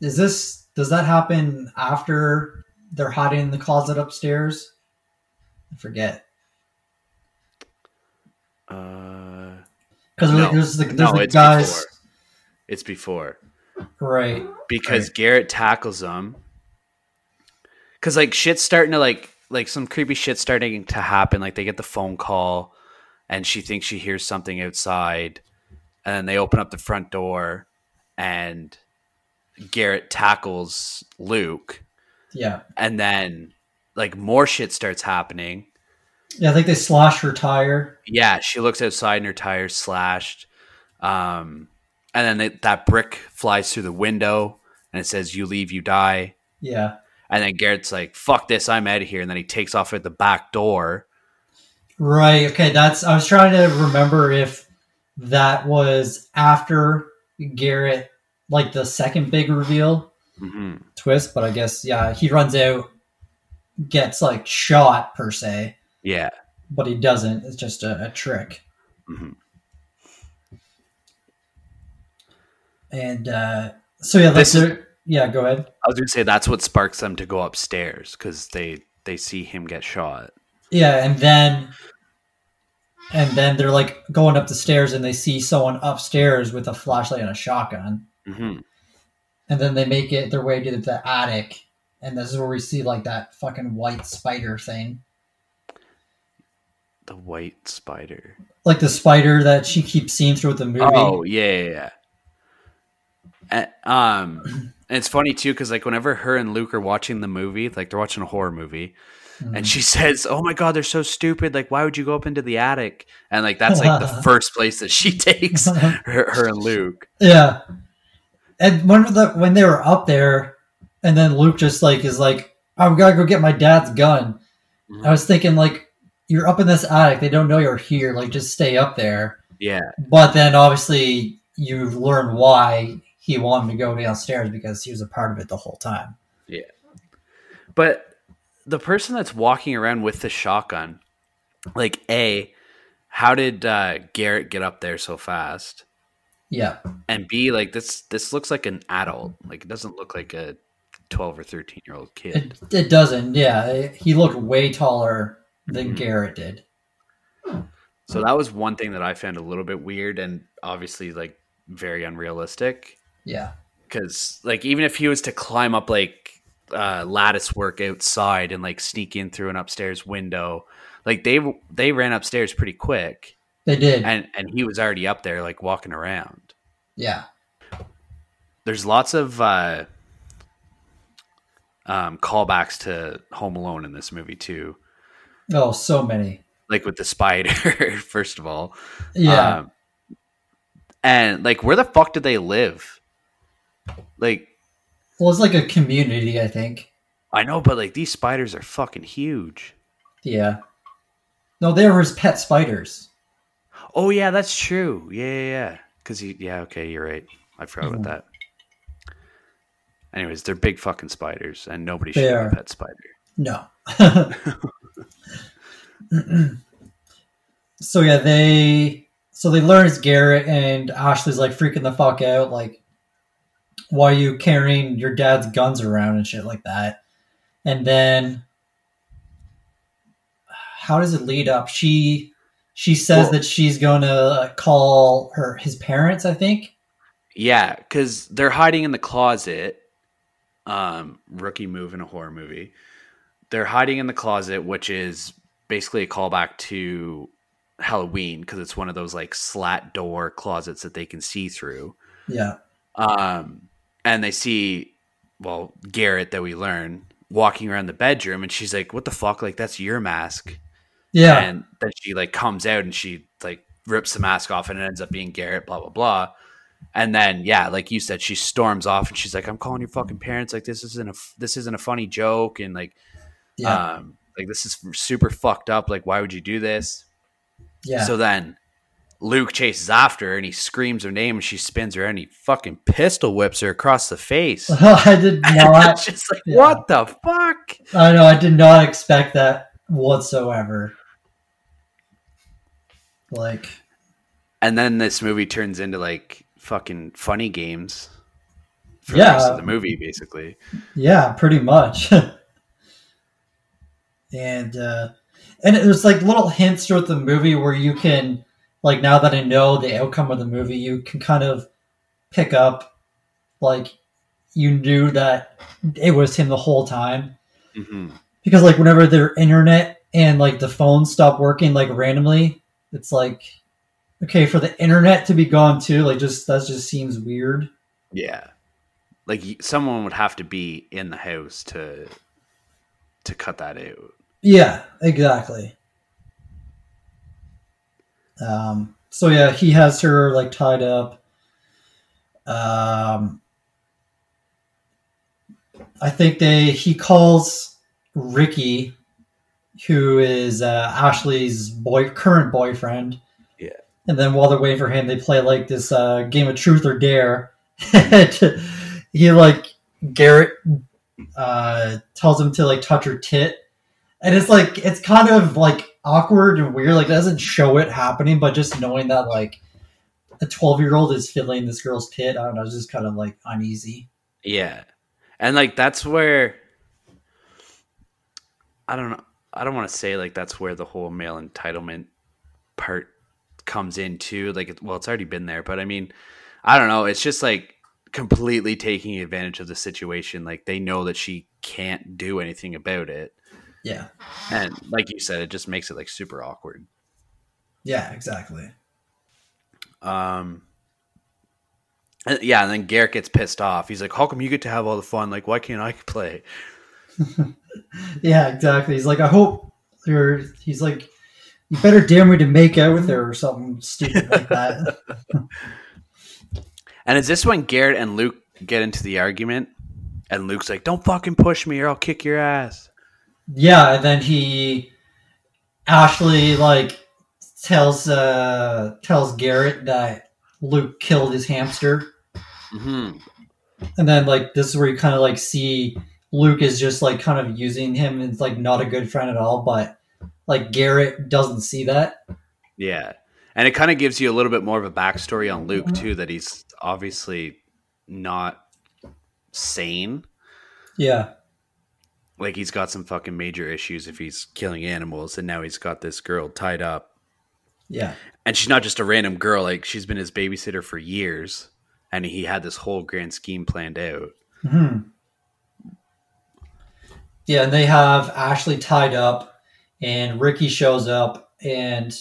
Speaker 2: is this does that happen after they're hiding in the closet upstairs? I forget
Speaker 1: Uh,
Speaker 2: because
Speaker 1: No.
Speaker 2: there's the there's
Speaker 1: no,
Speaker 2: the
Speaker 1: it's
Speaker 2: guys
Speaker 1: before. It's before
Speaker 2: right.
Speaker 1: because Garrett tackles them. Because like shit's starting to like like some creepy shit starting to happen. Like they get the phone call, and she thinks she hears something outside, and then they open up the front door, and Garrett tackles Luke,
Speaker 2: Yeah,
Speaker 1: and then like more shit starts happening.
Speaker 2: Yeah. I think they slash her tire.
Speaker 1: Yeah, she looks outside and her tire's slashed. Um, and then they, that brick flies through the window and it says, You leave, you die.
Speaker 2: Yeah,
Speaker 1: And then Garrett's like, Fuck this, I'm out of here. And then he takes off at the back door.
Speaker 2: right. Okay, that's. I was trying to remember if that was after Garrett, like the second big reveal
Speaker 1: hmm
Speaker 2: twist, but I guess yeah, he runs out, gets like shot per se,
Speaker 1: Yeah.
Speaker 2: but he doesn't. It's just a, a trick.
Speaker 1: Mhm.
Speaker 2: And uh, so yeah,
Speaker 1: This is-
Speaker 2: yeah. Go ahead.
Speaker 1: I was going to say that's what sparks them to go upstairs because they, they see him get shot.
Speaker 2: Yeah, and then and then they're like going up the stairs and they see someone upstairs with a flashlight and a shotgun.
Speaker 1: hmm
Speaker 2: And then they make it their way to the attic. And this is where we see like that fucking white spider thing.
Speaker 1: The white spider.
Speaker 2: Like the spider that she keeps seeing throughout the movie.
Speaker 1: Oh, yeah, yeah, yeah. And, um, and it's funny too because like whenever her and Luke are watching the movie, like they're watching a horror movie,
Speaker 2: Mhm.
Speaker 1: and she says, "Oh my god, they're so stupid! Like, why would you go up into the attic?" And like that's like the first place that she takes her, her and Luke.
Speaker 2: Yeah. And when the when they were up there, and then Luke just like is like, "I've got to go get my dad's gun."
Speaker 1: Mhm.
Speaker 2: I was thinking like, "You're up in this attic. They don't know you're here. Like, just stay up there."
Speaker 1: Yeah,
Speaker 2: But then obviously you've learned why he wanted to go downstairs because he was a part of it the whole time. Yeah.
Speaker 1: But the person that's walking around with the shotgun, like, a, how did uh, Garrett get up there so fast?
Speaker 2: Yeah.
Speaker 1: And B, like this, this looks like an adult. Like, it doesn't look like a twelve or thirteen year old kid.
Speaker 2: It, it doesn't. Yeah. He looked way taller than
Speaker 1: Mhm.
Speaker 2: Garrett did.
Speaker 1: So that was one thing that I found a little bit weird and obviously like very unrealistic.
Speaker 2: Yeah.
Speaker 1: Because like even if he was to climb up like uh, lattice work outside and like sneak in through an upstairs window, like they they ran upstairs pretty quick,
Speaker 2: They did.
Speaker 1: and and he was already up there like walking around.
Speaker 2: yeah.
Speaker 1: There's lots of uh, um, callbacks to Home Alone in this movie too,
Speaker 2: Oh, so many.
Speaker 1: like with the spider. first of all,
Speaker 2: Yeah.
Speaker 1: Um, and like, where the fuck did they live? Like,
Speaker 2: well, it's like a community, I think.
Speaker 1: I know, but like these spiders are fucking huge.
Speaker 2: Yeah. No, they were his pet spiders.
Speaker 1: Oh yeah, that's true. Yeah, yeah, yeah. Because he, yeah, okay, you're right. I forgot
Speaker 2: Mhm.
Speaker 1: about that. Anyways, they're big fucking spiders, and nobody
Speaker 2: They
Speaker 1: should have a pet spider.
Speaker 2: No. so yeah, they so they learn it's Garrett and Ashley's like freaking the fuck out, like why are you carrying your dad's guns around and shit like that. And then how does it lead up? She she says
Speaker 1: Well-
Speaker 2: that she's gonna call her his parents, I think.
Speaker 1: Yeah, because they're hiding in the closet. Um, rookie move in a horror movie. They're hiding in the closet, which is basically a callback to Halloween because it's one of those like slat door closets that they can see through.
Speaker 2: Yeah.
Speaker 1: Um, and they see, well, Garrett that we learn walking around the bedroom, and she's like, "What the fuck? Like that's your mask."
Speaker 2: Yeah.
Speaker 1: And then she like comes out and she like rips the mask off, and it ends up being Garrett. Blah blah blah. And then yeah, like you said, she storms off and she's like, "I'm calling your fucking parents. Like this isn't a this isn't a funny joke, and like
Speaker 2: yeah.
Speaker 1: um like this is super fucked up. Like why would you do this?"
Speaker 2: yeah.
Speaker 1: So then Luke chases after her and he screams her name and she spins around and he fucking pistol whips her across the face.
Speaker 2: I did not
Speaker 1: just like,
Speaker 2: yeah.
Speaker 1: what the fuck?
Speaker 2: I know I did not expect that whatsoever. Like,
Speaker 1: And then this movie turns into like fucking funny games. for the rest
Speaker 2: Yeah.
Speaker 1: of the movie, basically.
Speaker 2: Yeah, pretty much. and uh, and there's like little hints throughout the movie where you can like now that I know the outcome of the movie, you can kind of pick up like you knew that it was him the whole time
Speaker 1: hmm
Speaker 2: because like whenever their internet and like the phone stop working like randomly, it's like okay for the internet to be gone too. Like just that just seems weird.
Speaker 1: Yeah, like someone would have to be in the house to to cut that out.
Speaker 2: Yeah, exactly. Um, so yeah, he has her like tied up. Um, I think they he calls Ricky, who is uh, Ashley's boy current boyfriend.
Speaker 1: Yeah.
Speaker 2: And then while they're waiting for him, they play like this uh, game of truth or dare. He like Garrett uh, tells him to like touch her tit, and it's like it's kind of like awkward and weird. Like it doesn't show it happening, but just knowing that like a twelve year old is feeling this girl's tit, I don't know, it's just kind of like uneasy.
Speaker 1: Yeah, and like that's where I don't know. I don't want to say like that's where the whole male entitlement part comes in too. Like, well, it's already been there, but I mean, I don't know. It's just like completely taking advantage of the situation. Like they know that she can't do anything about it,
Speaker 2: Yeah,
Speaker 1: and like you said, it just makes it like super awkward.
Speaker 2: yeah, exactly.
Speaker 1: Um, yeah, and then Garrett gets pissed off. He's like, "How come you get to have all the fun? Like, why can't I play?"
Speaker 2: Yeah, exactly. He's like, I hope you're. He's like, you better dare me to make out with her or something stupid like that.
Speaker 1: And is this when Garrett and Luke get into the argument? And Luke's like, "Don't fucking push me, or I'll kick your ass."
Speaker 2: Yeah, and then he Ashley like tells uh tells Garrett that Luke killed his hamster.
Speaker 1: hmm
Speaker 2: And then like this is where you kind of like see Luke is just like kind of using him and it's like not a good friend at all, but like Garrett doesn't see that.
Speaker 1: Yeah, and it kind of gives you a little bit more of a backstory on Luke too. That he's obviously not sane.
Speaker 2: Yeah.
Speaker 1: Like he's got some fucking major issues if he's killing animals, and now he's got this girl tied up.
Speaker 2: Yeah.
Speaker 1: And she's not just a random girl; like she's been his babysitter for years, and he had this whole grand scheme planned out.
Speaker 2: hmm Yeah, and they have Ashley tied up, and Ricky shows up, and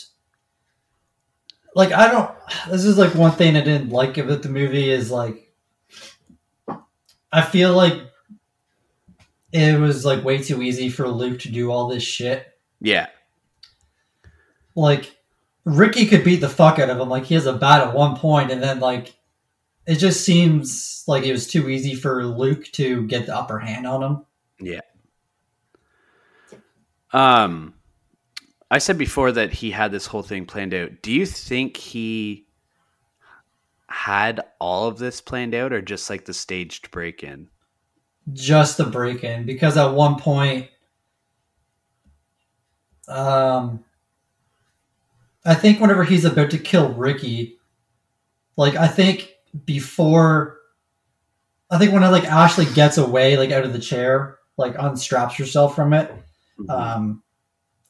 Speaker 2: like I don't. This is like one thing I didn't like about the movie is like I feel like it was like way too easy for Luke to do all this shit.
Speaker 1: Yeah,
Speaker 2: Like Ricky could beat the fuck out of him. Like he has a bat at one point, and then like it just seems like it was too easy for Luke to get the upper hand on him. Yeah.
Speaker 1: Um, I said before that he had this whole thing planned out. Do you think he had all of this planned out, or just like the staged break in?
Speaker 2: Just the break in because at one point um I think whenever he's about to kill Ricky like I think before I think when like Ashley gets away like out of the chair like unstraps herself from it um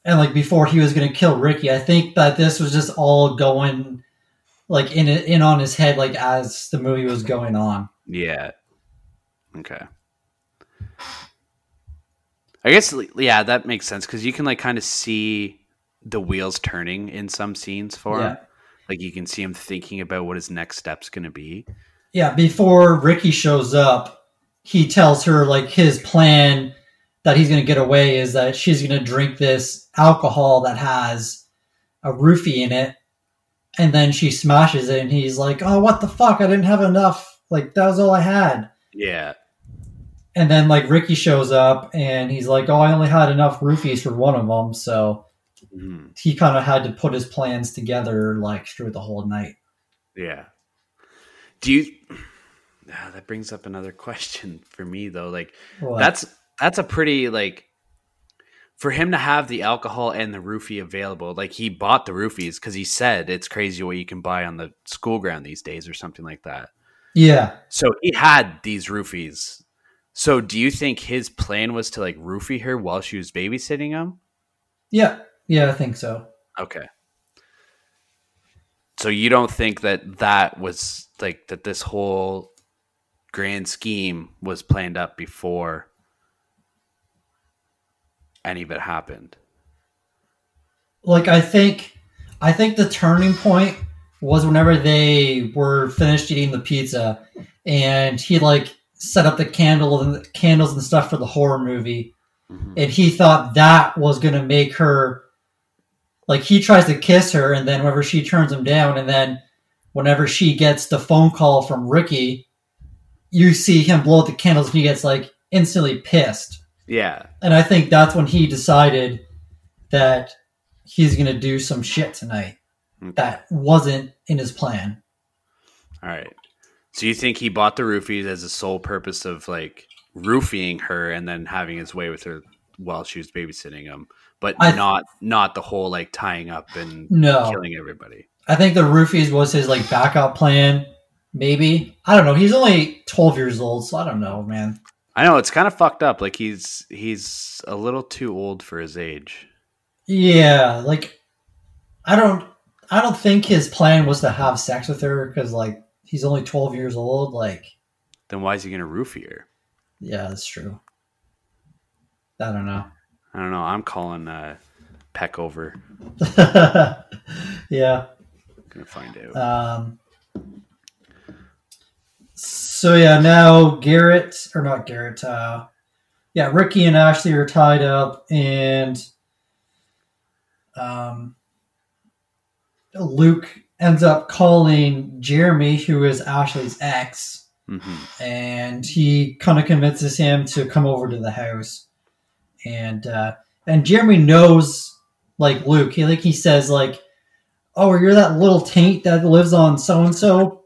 Speaker 2: and like before he was going to kill Ricky I think that this was just all going like in in on his head like as the movie was going on
Speaker 1: yeah. Okay. I guess yeah, that makes sense because you can like kind of see the wheels turning in some scenes for him. Like you can see him thinking about what his next step's going to be.
Speaker 2: Yeah, before Ricky shows up, he tells her like his plan that he's going to get away is that she's going to drink this alcohol that has a roofie in it, and then she smashes it, and he's like, "Oh, what the fuck? I didn't have enough. Like that was all I had."
Speaker 1: Yeah.
Speaker 2: And then like Ricky shows up, and he's like, "Oh, I only had enough roofies for one of them," so
Speaker 1: Mhm.
Speaker 2: he kind of had to put his plans together like through the whole night.
Speaker 1: Yeah. Do you? Ah, that brings up another question for me though. Like
Speaker 2: What?
Speaker 1: that's that's a pretty like for him to have the alcohol and the roofie available. Like he bought the roofies because he said it's crazy what you can buy on the school ground these days or something like that.
Speaker 2: Yeah.
Speaker 1: So he had these roofies. So do you think his plan was to like roofie her while she was babysitting him?
Speaker 2: Yeah. Yeah, I think so.
Speaker 1: Okay. So you don't think that that was like that this whole grand scheme was planned up before any of it happened?
Speaker 2: Like I think I think the turning point was whenever they were finished eating the pizza and he like set up the candle and the candles and stuff for the horror movie
Speaker 1: Mhm.
Speaker 2: and he thought that was gonna make her like he tries to kiss her and then whenever she turns him down and then whenever she gets the phone call from Ricky you see him blow out the candles and he gets like instantly pissed
Speaker 1: Yeah.
Speaker 2: and I think that's when he decided that he's gonna do some shit tonight
Speaker 1: Okay.
Speaker 2: that wasn't in his plan.
Speaker 1: All right. So you think he bought the roofies as a sole purpose of like roofing her and then having his way with her while she was babysitting him, but
Speaker 2: I-
Speaker 1: not not the whole like tying up and
Speaker 2: No,
Speaker 1: killing everybody.
Speaker 2: I think the roofies was his like backup plan. Maybe I don't know. He's only twelve years old, so I don't know, man.
Speaker 1: I know it's kind of fucked up. Like he's he's a little too old for his age.
Speaker 2: Yeah, like I don't, I don't think his plan was to have sex with her because like he's only twelve years old. Like,
Speaker 1: Then why is he gonna roofie her?
Speaker 2: yeah, that's true. I don't know.
Speaker 1: I don't know. I'm calling uh, Peck over.
Speaker 2: yeah.
Speaker 1: Gonna find out.
Speaker 2: Um, so yeah, now Garrett or not Garrett? Uh, yeah, Ricky and Ashley are tied up, and um, Luke ends up calling Jeremy, who is Ashley's ex,
Speaker 1: hmm
Speaker 2: and he kind of convinces him to come over to the house, and uh, and Jeremy knows like Luke. He like he says like, "Oh, you're that little taint that lives on so and so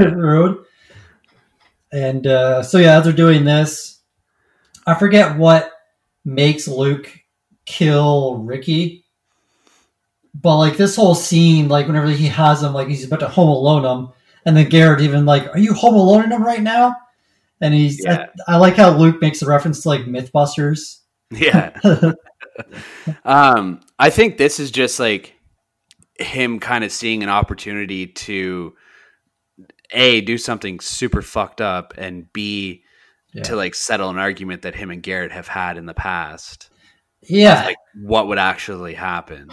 Speaker 2: road." And uh, so yeah, as they're doing this, I forget what makes Luke kill Ricky. But like this whole scene, like whenever he has him, like he's about to home alone him, and then Garrett even like, "Are you home alone him right now?" And he's,
Speaker 1: Yeah.
Speaker 2: I, I like how Luke makes a reference to like MythBusters.
Speaker 1: Yeah. um, I think this is just like him kind of seeing an opportunity to a do something super fucked up and b
Speaker 2: Yeah.
Speaker 1: to like settle an argument that him and Garrett have had in the past.
Speaker 2: yeah,
Speaker 1: Like what would actually happen?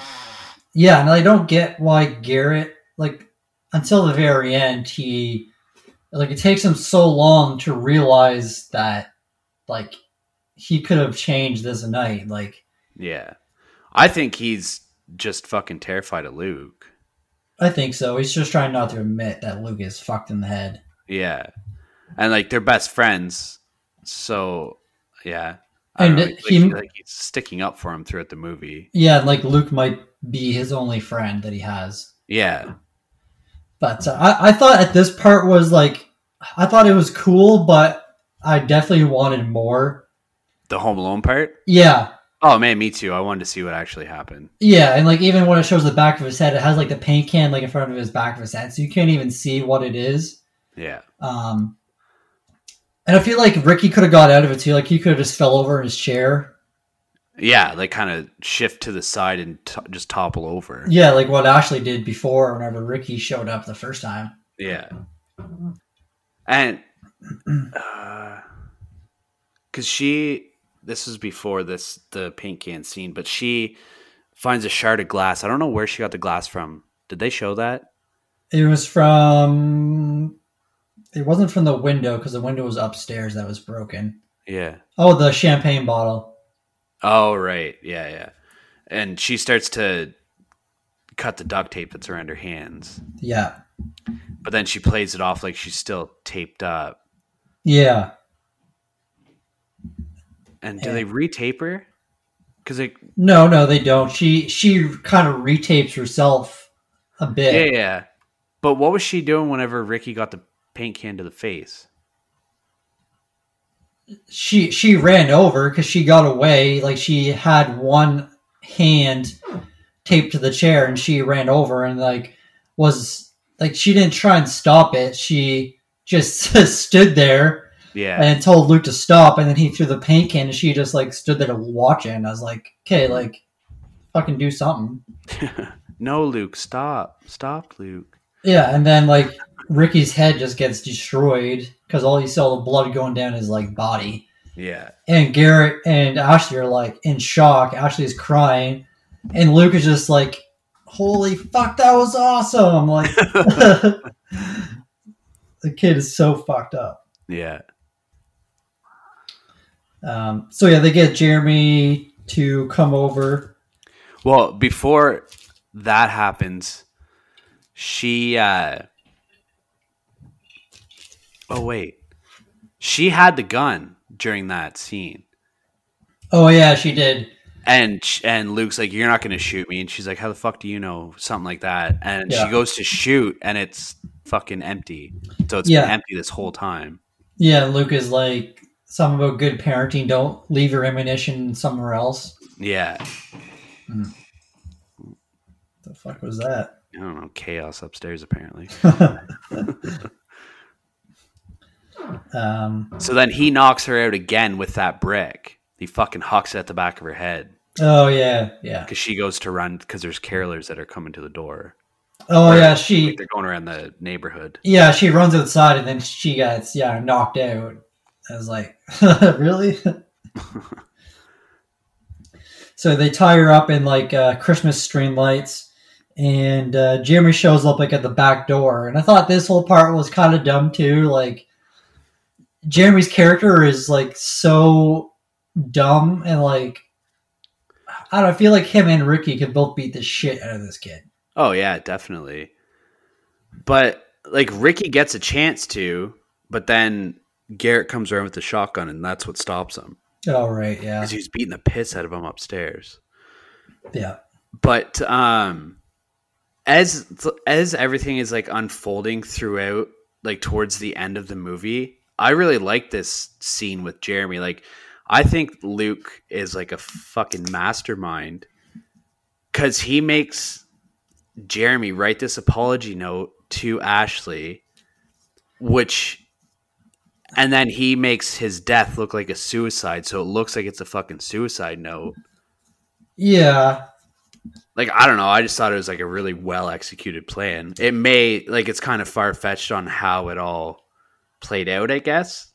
Speaker 2: Yeah, and I don't get why Garrett like until the very end he like it takes him so long to realize that like he could have changed this night. Like
Speaker 1: Yeah. I think he's just fucking terrified of Luke.
Speaker 2: I think so. He's just trying not to admit that Luke is fucked in the head.
Speaker 1: Yeah. And like they're best friends. So yeah. I
Speaker 2: And
Speaker 1: know,
Speaker 2: he-
Speaker 1: like he's sticking up for him throughout the movie.
Speaker 2: Yeah, and like Luke might be his only friend that he has.
Speaker 1: Yeah.
Speaker 2: But uh, I, I thought at this part was like I thought it was cool, but I definitely wanted more.
Speaker 1: The Home Alone part?
Speaker 2: Yeah,
Speaker 1: Oh man, me too. I wanted to see what actually happened.
Speaker 2: Yeah, and like even when it shows the back of his head, it has like the paint can like in front of his back of his head, so you can't even see what it is.
Speaker 1: Yeah.
Speaker 2: Um, and I feel like Ricky could have got out of it too. Like he could have just fell over in his chair.
Speaker 1: Yeah, like kind of shift to the side and t- just topple over.
Speaker 2: Yeah, like what Ashley did before whenever Ricky showed up the first time.
Speaker 1: Yeah. And uh cuz she this was before this the paint can scene, but she finds a shard of glass. I don't know where she got the glass from. Did they show that?
Speaker 2: It was from. It wasn't from the window because the window was upstairs that was broken.
Speaker 1: Yeah.
Speaker 2: Oh, the champagne bottle.
Speaker 1: Oh, right. Yeah, yeah. And she starts to cut the duct tape that's around her hands.
Speaker 2: Yeah,
Speaker 1: But then she plays it off like she's still taped up.
Speaker 2: yeah.
Speaker 1: And do
Speaker 2: Yeah.
Speaker 1: they retape her? Because like,
Speaker 2: No, no, they don't. She she kind of retapes herself a bit.
Speaker 1: yeah, yeah. But what was she doing whenever Ricky got the paint can to the face?
Speaker 2: She she ran over because she got away like she had one hand taped to the chair and she ran over and like was like she didn't try and stop it she just stood there
Speaker 1: Yeah.
Speaker 2: and told Luke to stop, and then he threw the paint can, and she just like stood there to watch it. And I was like, okay, mm-hmm. like, fucking do something.
Speaker 1: no, Luke, stop. Stop, Luke.
Speaker 2: Yeah, and then like Ricky's head just gets destroyed because all you saw the blood going down his like body.
Speaker 1: Yeah.
Speaker 2: And Garrett and Ashley are like in shock. Ashley's crying, and Luke is just like, "Holy fuck, that was awesome!" Like, the kid is so fucked up.
Speaker 1: Yeah.
Speaker 2: Um, so yeah, they get Jeremy to come over.
Speaker 1: Well, before that happens, she uh Oh wait. She had the gun during that scene.
Speaker 2: Oh yeah, she did.
Speaker 1: And and Luke's like you're not going to shoot me and she's like how the fuck do you know something like that? And
Speaker 2: Yeah.
Speaker 1: she goes to shoot and it's fucking empty. So it's
Speaker 2: Yeah.
Speaker 1: been empty this whole time.
Speaker 2: Yeah, Luke is like something about good parenting. Don't leave your ammunition somewhere else.
Speaker 1: Yeah. Hmm.
Speaker 2: The fuck was that?
Speaker 1: I don't know, chaos upstairs apparently.
Speaker 2: Um,
Speaker 1: so then he knocks her out again with that brick. He fucking hucks it at the back of her head
Speaker 2: oh yeah, yeah.
Speaker 1: because she goes to run because there's carolers that are coming to the door.
Speaker 2: Oh yeah,
Speaker 1: Like,
Speaker 2: she
Speaker 1: they're going around the neighborhood.
Speaker 2: yeah she runs outside and then she gets yeah knocked out. I was like, really? so they tie her up in like uh, Christmas string lights, and uh, Jeremy shows up like at the back door, and I thought this whole part was kind of dumb too. Like Jeremy's character is like so dumb and like I don't know, I feel like him and Ricky could both beat the shit out of this kid.
Speaker 1: Oh yeah, definitely. But like Ricky gets a chance to, but then Garrett comes around with the shotgun, and that's what stops him
Speaker 2: Oh right, yeah,
Speaker 1: because he's beating the piss out of him upstairs.
Speaker 2: yeah,
Speaker 1: But um, as as everything is like unfolding throughout, like towards the end of the movie, I really like this scene with Jeremy. Like, I think Luke is like a fucking mastermind because he makes Jeremy write this apology note to Ashley, which. And then he makes his death look like a suicide, so it looks like it's a fucking suicide note
Speaker 2: yeah.
Speaker 1: like I don't know. I just thought it was like a really well executed plan. It may like it's kind of far fetched on how it all played out, I guess.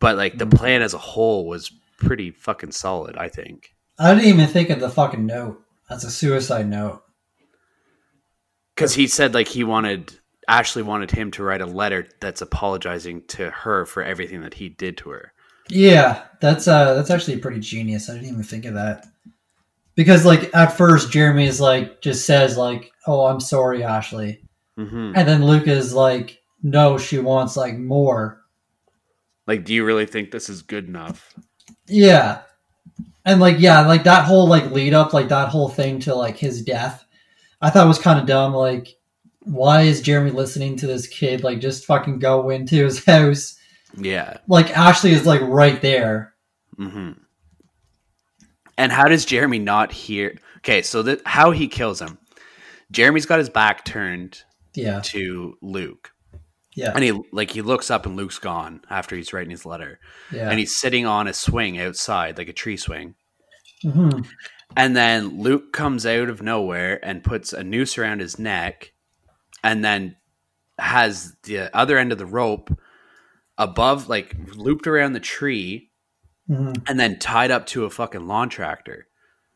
Speaker 1: But like the plan as a whole was pretty fucking solid, I think.
Speaker 2: I didn't even think of the fucking note. That's a suicide note.
Speaker 1: Because he said like he wanted Ashley wanted him to write a letter that's apologizing to her for everything that he did to her.
Speaker 2: Yeah, that's uh that's actually pretty genius. I didn't even think of that. Because like at first Jeremy is like just says like, "Oh, I'm sorry, Ashley,"
Speaker 1: hmm
Speaker 2: and then Luke is like, "No, she wants like more."
Speaker 1: Like, do you really think this is good enough?
Speaker 2: Yeah, and like yeah, like that whole like lead up, like that whole thing to like his death, I thought was kind of dumb. Like, why is Jeremy listening to this kid? Like, just fucking go into his house.
Speaker 1: Yeah.
Speaker 2: Like Ashley is like right there.
Speaker 1: Mm-hmm. And how does Jeremy not hear? Okay, so that how he kills him. Jeremy's got his back turned
Speaker 2: Yeah,
Speaker 1: to Luke,
Speaker 2: yeah,
Speaker 1: and he like he looks up and Luke's gone after he's writing his letter,
Speaker 2: yeah.
Speaker 1: and he's sitting on a swing outside, like a tree swing.
Speaker 2: hmm
Speaker 1: And then Luke comes out of nowhere and puts a noose around his neck, and then has the other end of the rope above, like looped around the tree,
Speaker 2: hmm
Speaker 1: and then tied up to a fucking lawn tractor.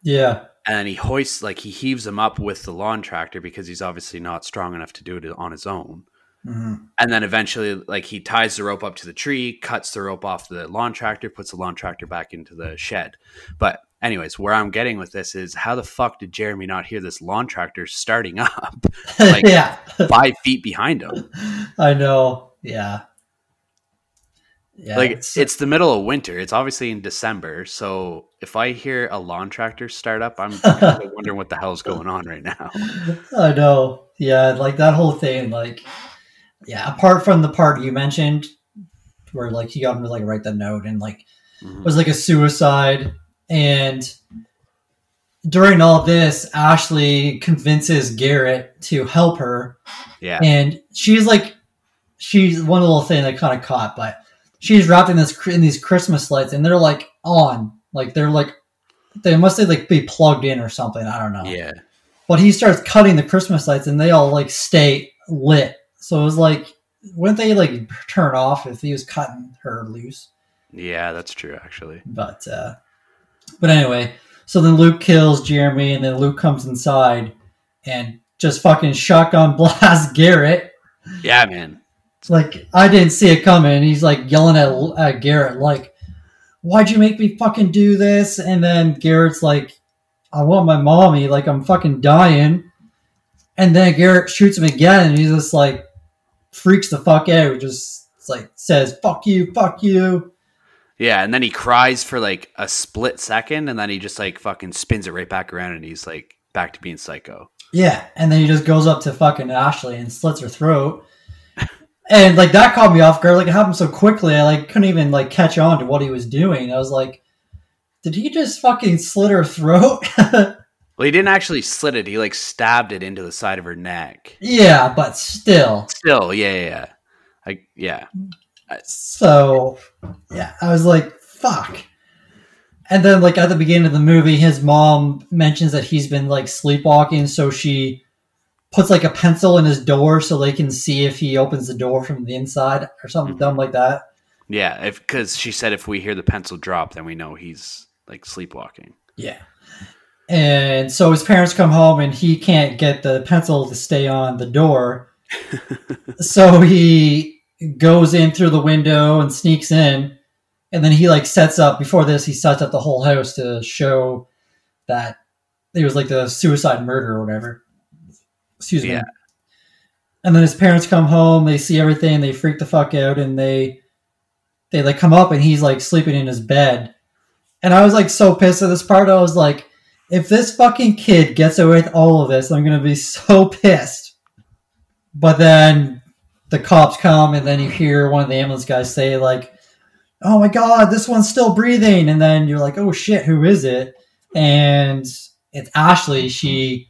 Speaker 2: Yeah,
Speaker 1: and then he hoists like he heaves him up with the lawn tractor because he's obviously not strong enough to do it on his own
Speaker 2: hmm
Speaker 1: and then eventually like he ties the rope up to the tree cuts the rope off the lawn tractor puts the lawn tractor back into the shed but anyways where i'm getting with this is how the fuck did jeremy not hear this lawn tractor starting up Like-
Speaker 2: yeah.
Speaker 1: five feet behind him
Speaker 2: I know. Yeah. Yeah.
Speaker 1: like
Speaker 2: it's-
Speaker 1: it's the middle of winter it's obviously in december so if i hear a lawn tractor start up i'm kind of wondering what the hell's going on right now
Speaker 2: I know. Yeah, like that whole thing, like yeah, apart from the part you mentioned where like he got him to like write the note and like
Speaker 1: Mhm.
Speaker 2: it was like a suicide and during all this Ashley convinces Garrett to help her
Speaker 1: yeah
Speaker 2: and she's like she's one little thing that kind of caught, but she's wrapped in this in these Christmas lights, and they're like on, like they're like they must like be plugged in or something. I don't know.
Speaker 1: Yeah.
Speaker 2: But he starts cutting the Christmas lights, and they all like stay lit. So it was like, wouldn't they like turn off if he was cutting her loose?
Speaker 1: Yeah, that's true actually.
Speaker 2: But uh, but anyway, so then Luke kills Jeremy, and then Luke comes inside and just fucking shotgun blast Garrett.
Speaker 1: Yeah, man.
Speaker 2: Like I didn't see it coming. He's like yelling at, at Garrett, like, "Why'd you make me fucking do this?" And then Garrett's like, "I want my mommy. Like I'm fucking dying." And then Garrett shoots him again, and he's just like freaks the fuck out. He just like says, "Fuck you, fuck you."
Speaker 1: Yeah, and then he cries for like a split second and then he just like fucking spins it right back around and he's like back to being psycho.
Speaker 2: Yeah, and then he just goes up to fucking Ashley and slits her throat. And like that caught me off guard. Like it happened so quickly, I like couldn't even like catch on to what he was doing. I was like, did he just fucking slit her throat?
Speaker 1: Well, he didn't actually slit it. He like stabbed it into the side of her neck.
Speaker 2: yeah, but still.
Speaker 1: Still, yeah, yeah, yeah. Like, yeah.
Speaker 2: So yeah, I was like, fuck. And then like at the beginning of the movie, his mom mentions that he's been like sleepwalking, so she puts like a pencil in his door so they can see if he opens the door from the inside or something
Speaker 1: Mhm.
Speaker 2: dumb like that.
Speaker 1: Yeah, if because she said if we hear the pencil drop, then we know he's like sleepwalking.
Speaker 2: Yeah. And so his parents come home and he can't get the pencil to stay on the door. so he goes in through the window and sneaks in. And then he like sets up before this, he sets up the whole house to show that it was like the suicide murder or whatever. Excuse me. And then his parents come home, they see everything, they freak the fuck out, and they they like come up and he's like sleeping in his bed. And I was like so pissed at this part. I was like, if this fucking kid gets away with all of this, I'm gonna be so pissed. But then the cops come and then you hear one of the ambulance guys say like, "Oh my god, this one's still breathing," and then you're like, "Oh shit, who is it?" And it's Ashley. She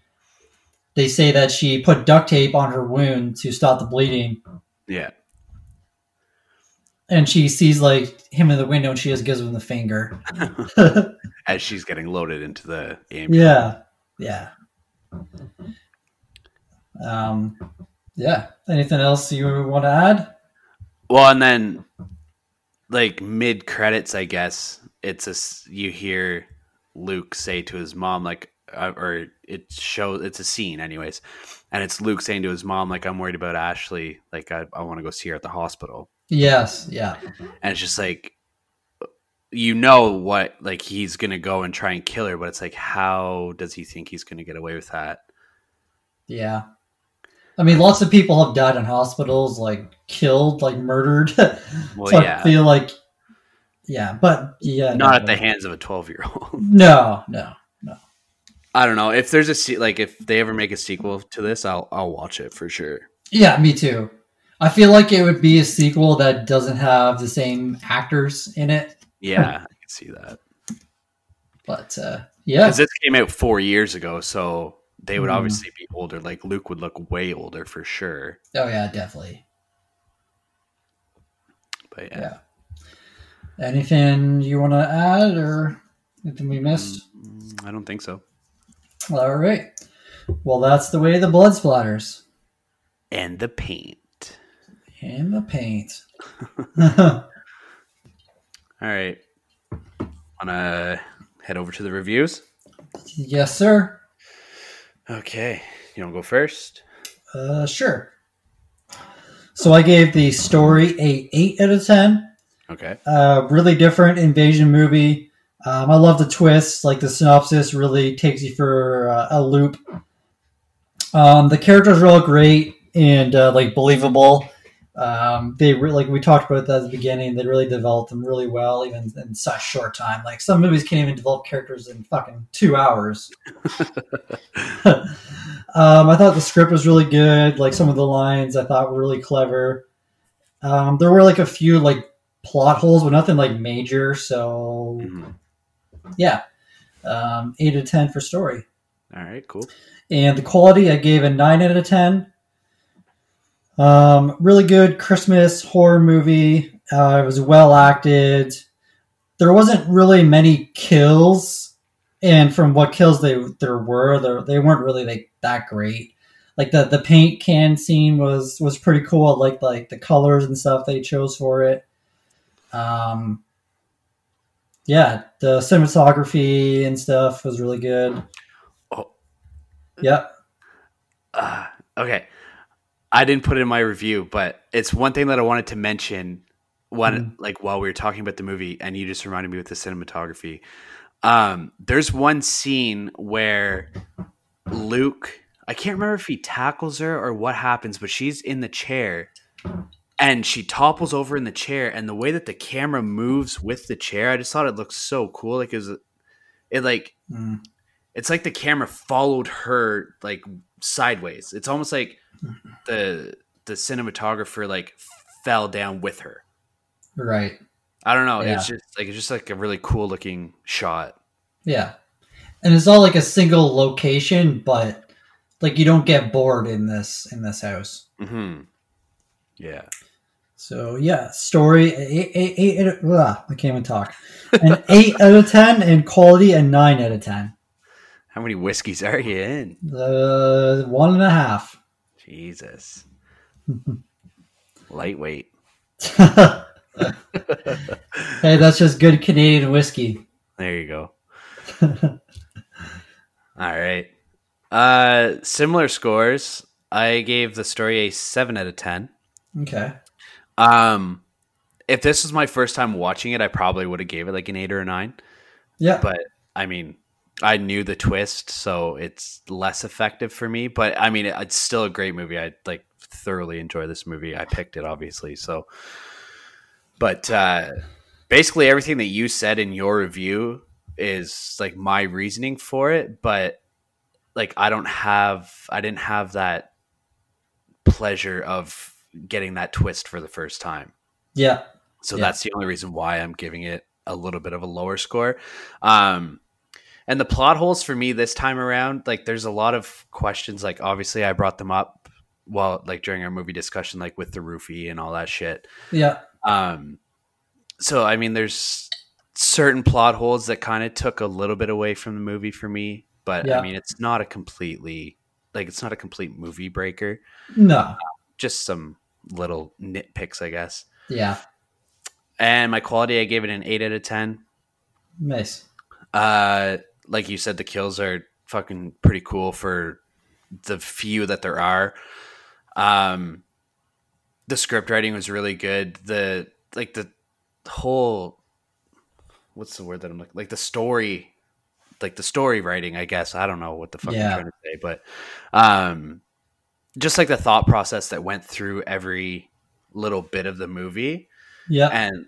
Speaker 2: they say that she put duct tape on her wound to stop the bleeding,
Speaker 1: Yeah.
Speaker 2: And she sees like him in the window, and she just gives him the finger.
Speaker 1: As she's getting loaded into the ambulance.
Speaker 2: Yeah, yeah. Um, yeah. Anything else you want to add?
Speaker 1: Well, and then like mid credits, I guess it's a you hear Luke say to his mom like, uh, or it shows it's a scene, anyways, and it's Luke saying to his mom like, "I'm worried about Ashley. Like, I, I want to go see her at the hospital."
Speaker 2: Yes. Yeah.
Speaker 1: and it's just like you know what like he's gonna go and try and kill her but it's like how does he think he's gonna get away with that
Speaker 2: Yeah. I mean, lots of people have died in hospitals, like killed, like murdered.
Speaker 1: well
Speaker 2: so
Speaker 1: yeah
Speaker 2: I feel like, yeah, but yeah,
Speaker 1: not
Speaker 2: no,
Speaker 1: at the hands of a 12 year old
Speaker 2: No, No, no.
Speaker 1: i don't know if there's a se- like if they ever make a sequel to this i'll i'll watch it for sure
Speaker 2: Yeah, me too. I feel like it would be a sequel that doesn't have the same actors in it,
Speaker 1: yeah i can see that
Speaker 2: but uh, yeah,
Speaker 1: because this came out four years ago so they would
Speaker 2: Mhm.
Speaker 1: obviously be older like luke would look way older for sure
Speaker 2: oh yeah, definitely.
Speaker 1: but yeah,
Speaker 2: Yeah. Anything you want to add or anything we missed?
Speaker 1: Mm, i don't think so
Speaker 2: All right. Well, that's the way the blood splatters
Speaker 1: and the paint
Speaker 2: and the paint.
Speaker 1: all right wanna head over to the reviews
Speaker 2: yes, sir.
Speaker 1: Okay, you want to go first?
Speaker 2: Uh, sure. So I gave the story a eight out of ten.
Speaker 1: Okay.
Speaker 2: Uh, really different invasion movie. Um, I love the twists. Like the synopsis really takes you for uh, a loop. Um, the characters are all great and uh, like believable. Um, they re- like we talked about that at the beginning. They really developed them really well, even in such short time. Like some movies can't even develop characters in fucking two hours. um, I thought the script was really good. Like some of the lines I thought were really clever. Um, there were like a few like plot holes, but nothing like major. So
Speaker 1: Mhm.
Speaker 2: yeah, um, eight out of ten for story.
Speaker 1: All right, cool.
Speaker 2: And the quality I gave a nine out of ten. Um, really good Christmas horror movie. Uh, it was well acted. There wasn't really many kills, and from what kills they there were, there, they weren't really like that great. Like the the paint can scene was was pretty cool. I liked like the colors and stuff they chose for it. Um, yeah, the cinematography and stuff was really good.
Speaker 1: Oh.
Speaker 2: Yeah.
Speaker 1: Uh, okay. I didn't put it in my review, but it's one thing that I wanted to mention when like while we were talking about the movie and you just reminded me with the cinematography. Um, there's one scene where Luke, I can't remember if he tackles her or what happens, but she's in the chair and she topples over in the chair and the way that the camera moves with the chair, I just thought it looked so cool. Like it was it like
Speaker 2: Mm.
Speaker 1: it's like the camera followed her like sideways. It's almost like the the cinematographer like fell down with her.
Speaker 2: Right.
Speaker 1: I don't know.
Speaker 2: Yeah.
Speaker 1: It's just like it's just like a really cool looking shot.
Speaker 2: Yeah. And it's all like a single location, but like you don't get bored in this in this house.
Speaker 1: hmm Yeah.
Speaker 2: So yeah, story eight, eight, eight, eight, ugh, I can't even talk. An eight out of ten, and quality a nine out of ten.
Speaker 1: How many whiskeys are you in?
Speaker 2: Uh, one and a half.
Speaker 1: Jesus. Lightweight.
Speaker 2: hey, that's just good Canadian whiskey.
Speaker 1: There you go. All right. Uh similar scores. I gave the story a 7 out of 10.
Speaker 2: Okay.
Speaker 1: Um if this was my first time watching it, I probably would have gave it like an 8 or a 9.
Speaker 2: Yeah.
Speaker 1: But I mean, I knew the twist, so it's less effective for me, but I mean, it's still a great movie. I like thoroughly enjoy this movie. I picked it obviously, so but uh basically everything that you said in your review is like my reasoning for it, but like I don't have I didn't have that pleasure of getting that twist for the first time.
Speaker 2: yeah.
Speaker 1: So
Speaker 2: Yeah.
Speaker 1: that's the only reason why I'm giving it a little bit of a lower score. Um, and the plot holes for me this time around, like there's a lot of questions. Like obviously I brought them up while like during our movie discussion, like with the roofie and all that shit.
Speaker 2: Yeah.
Speaker 1: Um, so I mean, there's certain plot holes that kind of took a little bit away from the movie for me, but
Speaker 2: Yeah.
Speaker 1: I mean, it's not a completely like it's not a complete movie breaker.
Speaker 2: No.
Speaker 1: Just some little nitpicks, I guess.
Speaker 2: Yeah.
Speaker 1: And my quality, I gave it an eight out of ten.
Speaker 2: Nice.
Speaker 1: Uh, like you said, the kills are fucking pretty cool for the few that there are. Um, the script writing was really good. The like the whole what's the word that I'm like like the story, like the story writing. I guess I don't know what the fuck
Speaker 2: Yeah.
Speaker 1: I'm trying to say, but um, just like the thought process that went through every little bit of the movie
Speaker 2: Yeah.
Speaker 1: and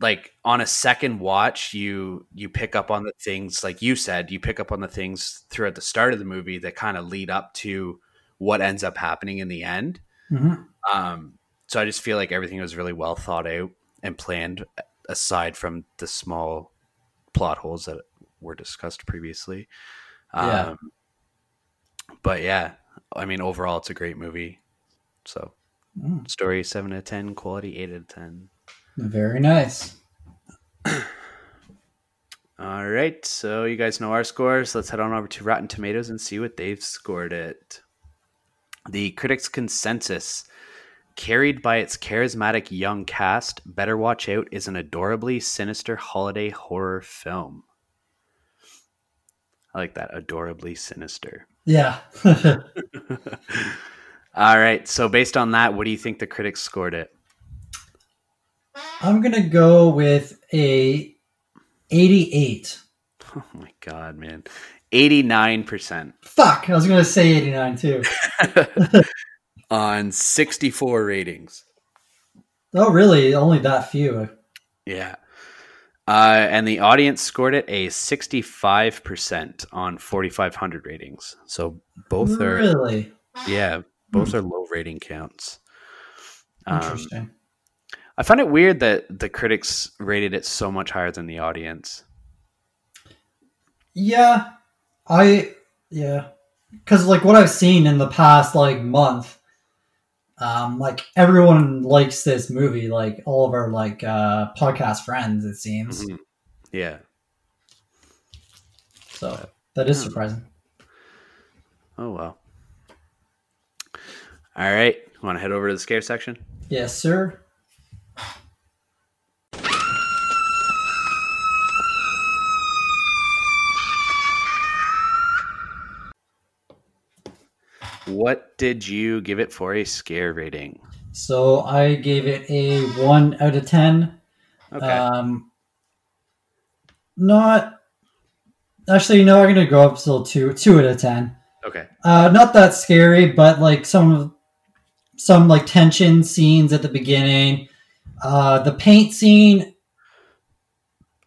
Speaker 1: like on a second watch you you pick up on the things like you said you pick up on the things throughout the start of the movie that kind of lead up to what ends up happening in the end.
Speaker 2: Hmm
Speaker 1: um so i just feel like everything was really well thought out and planned aside from the small plot holes that were discussed previously.
Speaker 2: Yeah.
Speaker 1: um but yeah i mean overall it's a great movie. So
Speaker 2: Mm.
Speaker 1: story 7 out of 10 quality 8 out of 10
Speaker 2: Very nice.
Speaker 1: All right, so you guys know our scores. Let's head on over to Rotten Tomatoes and see what they've scored it. The critics' consensus, carried by its charismatic young cast, Better Watch Out is an adorably sinister holiday horror film. I like that, adorably sinister.
Speaker 2: Yeah.
Speaker 1: All right, so based on that, what do you think the critics scored it?
Speaker 2: I'm gonna go with a 88.
Speaker 1: Oh my god, man. 89%
Speaker 2: Fuck, I was gonna say 89 too.
Speaker 1: on 64 ratings.
Speaker 2: Oh, really? Only that few?
Speaker 1: Yeah. Uh, and the audience scored it a 65% on 4,500 ratings. So both are,
Speaker 2: really
Speaker 1: yeah, both are low rating counts. Um,
Speaker 2: interesting.
Speaker 1: I find it weird that the critics rated it so much higher than the audience.
Speaker 2: yeah, I yeah, because like what I've seen in the past like month, Um, like everyone likes this movie, like all of our like uh, podcast friends, it seems.
Speaker 1: Mhm. Yeah.
Speaker 2: So that is
Speaker 1: Yeah.
Speaker 2: surprising.
Speaker 1: Oh well. All right. Want to head over to the scare section?
Speaker 2: Yes, sir.
Speaker 1: What did you give it for a scare rating?
Speaker 2: So I gave it a one out of ten.
Speaker 1: Okay.
Speaker 2: Um, not actually. No, I'm gonna go up still two two out of ten.
Speaker 1: okay.
Speaker 2: Uh, not that scary, but like some some like tension scenes at the beginning. Uh, the paint scene,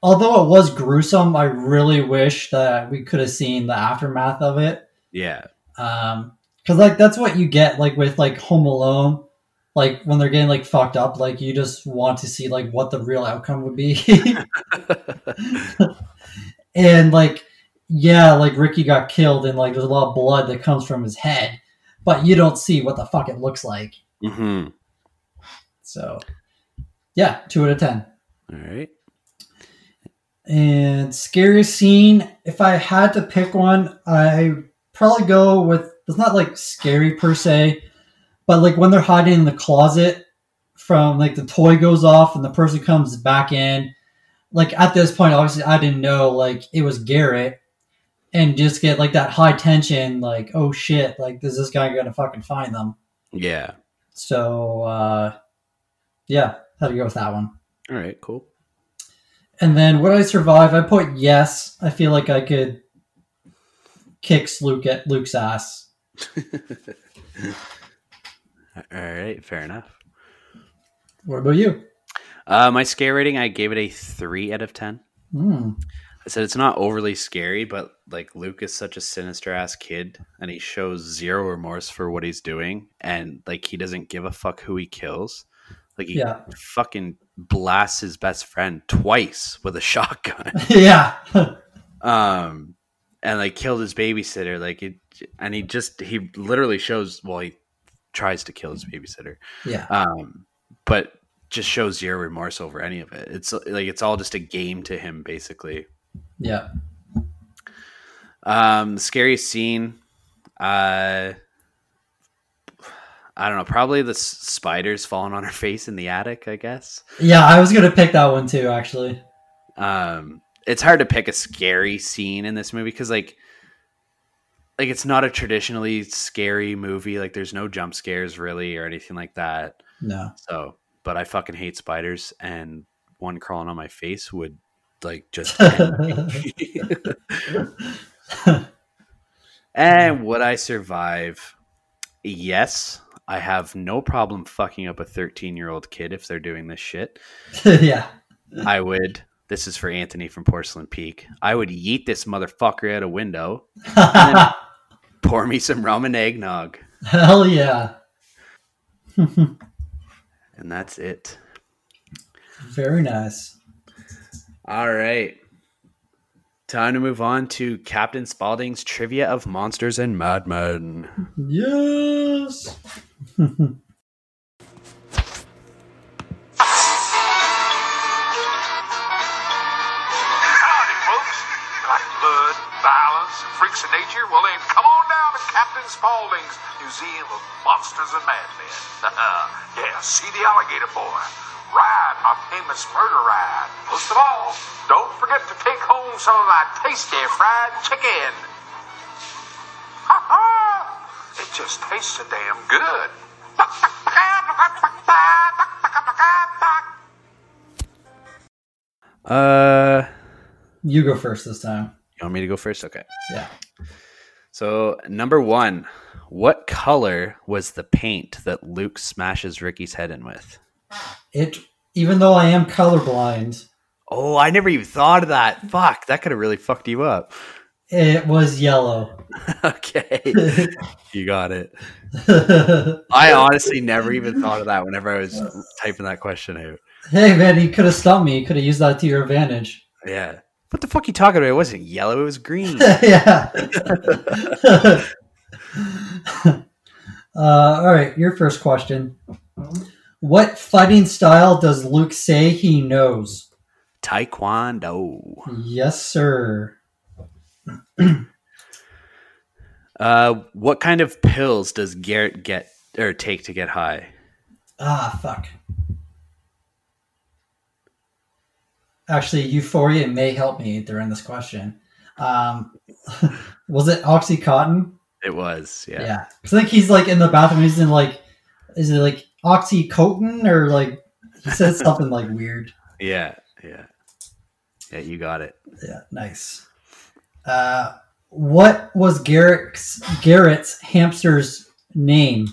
Speaker 2: although it was gruesome, I really wish that we could have seen the aftermath of it.
Speaker 1: Yeah.
Speaker 2: Um, because like that's what you get like with like Home Alone, like when they're getting like fucked up, like you just want to see like what the real outcome would be. and like yeah like ricky got killed and like there's a lot of blood that comes from his head but you don't see what the fuck it looks like
Speaker 1: hmm
Speaker 2: so yeah two out of ten
Speaker 1: All right.
Speaker 2: and scariest scene if i had to pick one i probably go with it's not like scary per se but like when they're hiding in the closet from like the toy goes off and the person comes back in like at this point obviously i didn't know like it was garrett and just get like that high tension like oh shit like is this guy gonna fucking find them
Speaker 1: Yeah.
Speaker 2: so uh yeah had to go with that one
Speaker 1: All right. Cool.
Speaker 2: and then would I survive? I put yes. I feel like I could kick Luke at Luke's ass.
Speaker 1: All right. Fair enough.
Speaker 2: What about you?
Speaker 1: Uh, my scare rating, I gave it a three out of ten.
Speaker 2: Hmm.
Speaker 1: I said it's not overly scary, but like Luke is such a sinister ass kid, and he shows zero remorse for what he's doing, and like he doesn't give a fuck who he kills. Like he
Speaker 2: Yeah.
Speaker 1: fucking blasts his best friend twice with a shotgun,
Speaker 2: yeah.
Speaker 1: um, and like killed his babysitter. Like it, and he just he literally shows. Well, he tries to kill his babysitter,
Speaker 2: yeah.
Speaker 1: um, but just shows zero remorse over any of it. It's like it's all just a game to him, basically.
Speaker 2: Yeah.
Speaker 1: Um, the scariest scene, uh, I don't know, probably the s- spiders falling on her face in the attic. I guess.
Speaker 2: Yeah, I was gonna pick that one too, actually.
Speaker 1: Um, it's hard to pick a scary scene in this movie because, like, like it's not a traditionally scary movie. Like, there's no jump scares really or anything like that.
Speaker 2: No.
Speaker 1: So, but I fucking hate spiders, and one crawling on my face would like just. And would I survive? Yes. I have no problem fucking up a 13 year old kid if they're doing this shit.
Speaker 2: yeah.
Speaker 1: I would. This is for Anthony from Porcelain Peak. I would yeet this motherfucker out a window, pour me some rum and eggnog,
Speaker 2: Hell yeah.
Speaker 1: and that's it.
Speaker 2: Very nice.
Speaker 1: All right. Time to move on to Captain Spaulding's trivia of monsters and madmen.
Speaker 2: Yes.
Speaker 4: Captain Spaulding's Museum of Monsters and Madmen. yeah, see the alligator boy. Ride my famous murder ride. Most of all, don't forget to take home some of my tasty fried chicken. Ha ha! It just tastes so damn good.
Speaker 1: Uh,
Speaker 2: You go first this time.
Speaker 1: you want me to go first? Okay.
Speaker 2: Yeah.
Speaker 1: So, number one, what color was the paint that Luke smashes Ricky's head in with?
Speaker 2: It even though I am colorblind,
Speaker 1: Oh, I never even thought of that. Fuck, that could have really fucked you up.
Speaker 2: it was yellow.
Speaker 1: okay, you got it. I honestly never even thought of that whenever I was typing that question out.
Speaker 2: hey man, you could have stumped me. You could have used that to your advantage.
Speaker 1: Yeah. What the fuck you talking about? It wasn't yellow, it was green.
Speaker 2: yeah. Uh, all right, your first question. What fighting style does Luke say he knows?
Speaker 1: Taekwondo.
Speaker 2: Yes, sir.
Speaker 1: Uh, what kind of pills does Garrett get or take to get high?
Speaker 2: Ah, fuck. Actually, Euphoria may help me during this question. Um, was it OxyContin?
Speaker 1: It was, yeah.
Speaker 2: Yeah. I think he's like in the bathroom. He's in like, is it like OxyContin or like, he said something like weird.
Speaker 1: Yeah, yeah. Yeah, you got it.
Speaker 2: Yeah, nice. Uh, what was Garrett's Garrett's hamster's name?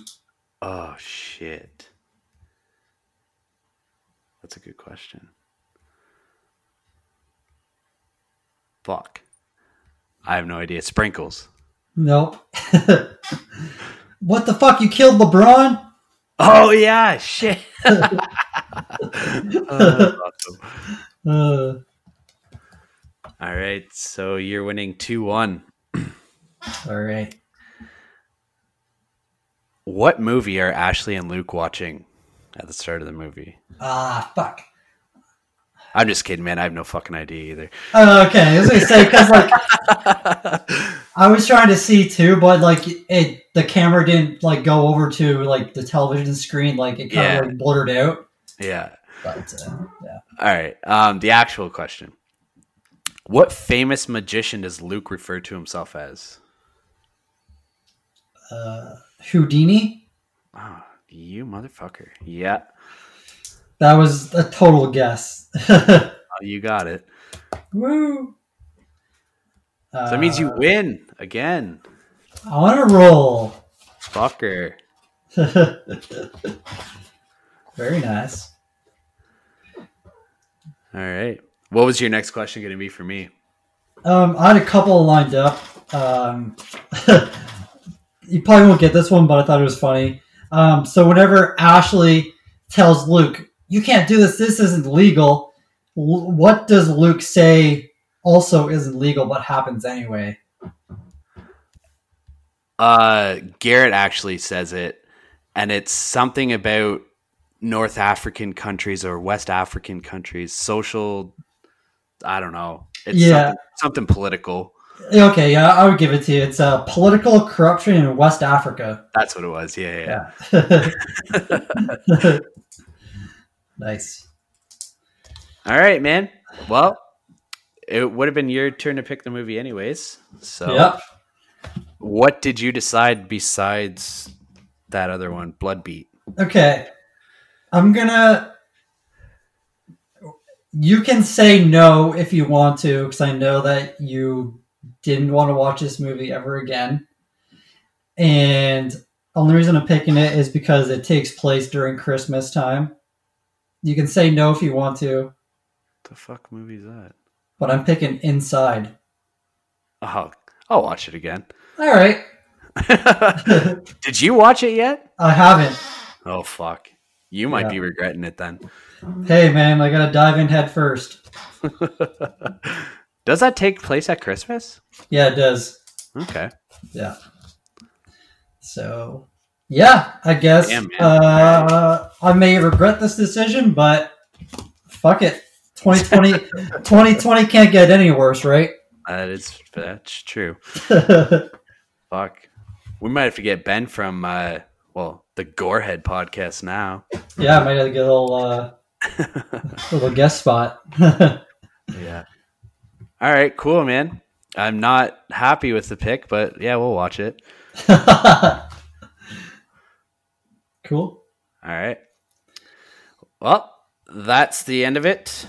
Speaker 1: Oh shit. That's a good question. Fuck. I have no idea. Sprinkles.
Speaker 2: Nope. what the fuck? You killed LeBron?
Speaker 1: Oh yeah, shit. That's awesome.
Speaker 2: Uh,
Speaker 1: All right, so you're winning two one.
Speaker 2: all right.
Speaker 1: What movie are Ashley and Luke watching at the start of the movie?
Speaker 2: Ah, fuck.
Speaker 1: I'm just kidding, man. I have no fucking idea either.
Speaker 2: Oh, okay, I was gonna say because like I was trying to see too, but like it, the camera didn't like go over to like the television screen. Like it kind
Speaker 1: Yeah.
Speaker 2: of like blurred out.
Speaker 1: yeah.
Speaker 2: But uh, yeah,
Speaker 1: All right. Um, the actual question: What famous magician does Luke refer to himself as?
Speaker 2: uh, Houdini.
Speaker 1: Oh, you motherfucker! Yeah,
Speaker 2: That was a total guess.
Speaker 1: oh, you got it.
Speaker 2: Woo!
Speaker 1: So that means you
Speaker 2: Uh,
Speaker 1: win again,
Speaker 2: I want to roll.
Speaker 1: fucker.
Speaker 2: Very nice.
Speaker 1: All right. What was your next question going to be for me?
Speaker 2: Um, I had a couple lined up. Um, you probably won't get this one, but I thought it was funny. Um, so whenever Ashley tells Luke, "You can't do this. This isn't legal," L- what does Luke say? Also, isn't legal, but happens anyway.
Speaker 1: Uh, Garrett actually says it, and it's something about North African countries or West African countries, social. I don't know. It's
Speaker 2: Yeah.
Speaker 1: something, something political.
Speaker 2: Okay, yeah, I would give it to you. It's uh, political corruption in West Africa.
Speaker 1: That's what it was. Yeah, yeah.
Speaker 2: Yeah. nice.
Speaker 1: All right, man. Well, it would have been your turn to pick the movie, anyways. So,
Speaker 2: Yep.
Speaker 1: what did you decide besides that other one, Blood Beat?
Speaker 2: Okay. I'm gonna. You can say no if you want to, because I know that you didn't want to watch this movie ever again. And only reason I'm picking it is because it takes place during Christmas time. You can say no if you want to, What
Speaker 1: The fuck movie is that?
Speaker 2: but I'm picking Inside.
Speaker 1: Oh, I'll watch it again.
Speaker 2: All right.
Speaker 1: did you watch it yet?
Speaker 2: I haven't.
Speaker 1: Oh fuck. You might
Speaker 2: Yeah.
Speaker 1: be regretting it then.
Speaker 2: Hey, man, I gotta dive in head first.
Speaker 1: Does that take place at Christmas?
Speaker 2: Yeah, it does.
Speaker 1: Okay.
Speaker 2: Yeah. So, yeah, I guess
Speaker 1: Damn,
Speaker 2: uh, I may regret this decision, but fuck it. 2020, 2020 can't get any worse, right?
Speaker 1: That is that's true. Fuck. We might have to get Ben from uh well, the Gorehead podcast now.
Speaker 2: Yeah, I might have to get a little, uh, little guest spot.
Speaker 1: Yeah. All right, cool, man. I'm not happy with the pick, but yeah, we'll watch it.
Speaker 2: Cool.
Speaker 1: All right. Well, that's the end of it.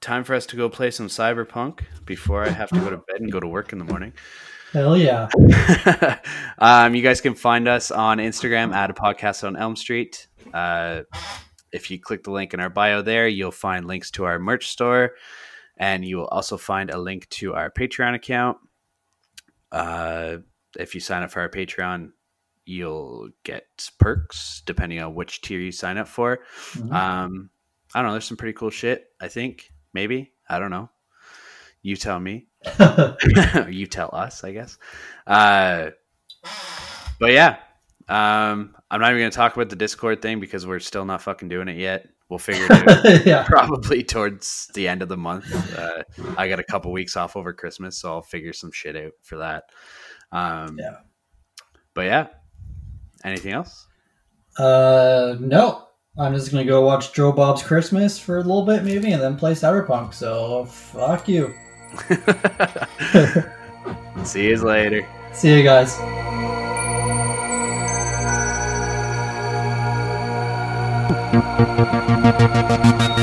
Speaker 1: Time for us to go play some Cyberpunk before I have to go to bed and go to work in the morning.
Speaker 2: Hell yeah.
Speaker 1: um, you guys can find us on Instagram at a podcast on Elm Street. Uh, if you click the link in our bio there, you'll find links to our merch store, and you will also find a link to our Patreon account. Uh, if you sign up for our Patreon, you'll get perks depending on which tier you sign up for.
Speaker 2: Mhm.
Speaker 1: Um, I don't know. There's some pretty cool shit. I think maybe I don't know. You tell me. you tell us, I guess. Uh, but yeah, Um, I'm not even gonna talk about the Discord thing because we're still not fucking doing it yet. We'll figure it out
Speaker 2: yeah.
Speaker 1: probably towards the end of the month. Uh, I got a couple weeks off over Christmas, so I'll figure some shit out for that. Um,
Speaker 2: Yeah.
Speaker 1: But yeah, anything else?
Speaker 2: Uh, no. I'm just gonna go watch Joe Bob's Christmas for a little bit, maybe, and then play Cyberpunk. So fuck you.
Speaker 1: See you later.
Speaker 2: See you guys.
Speaker 5: Thank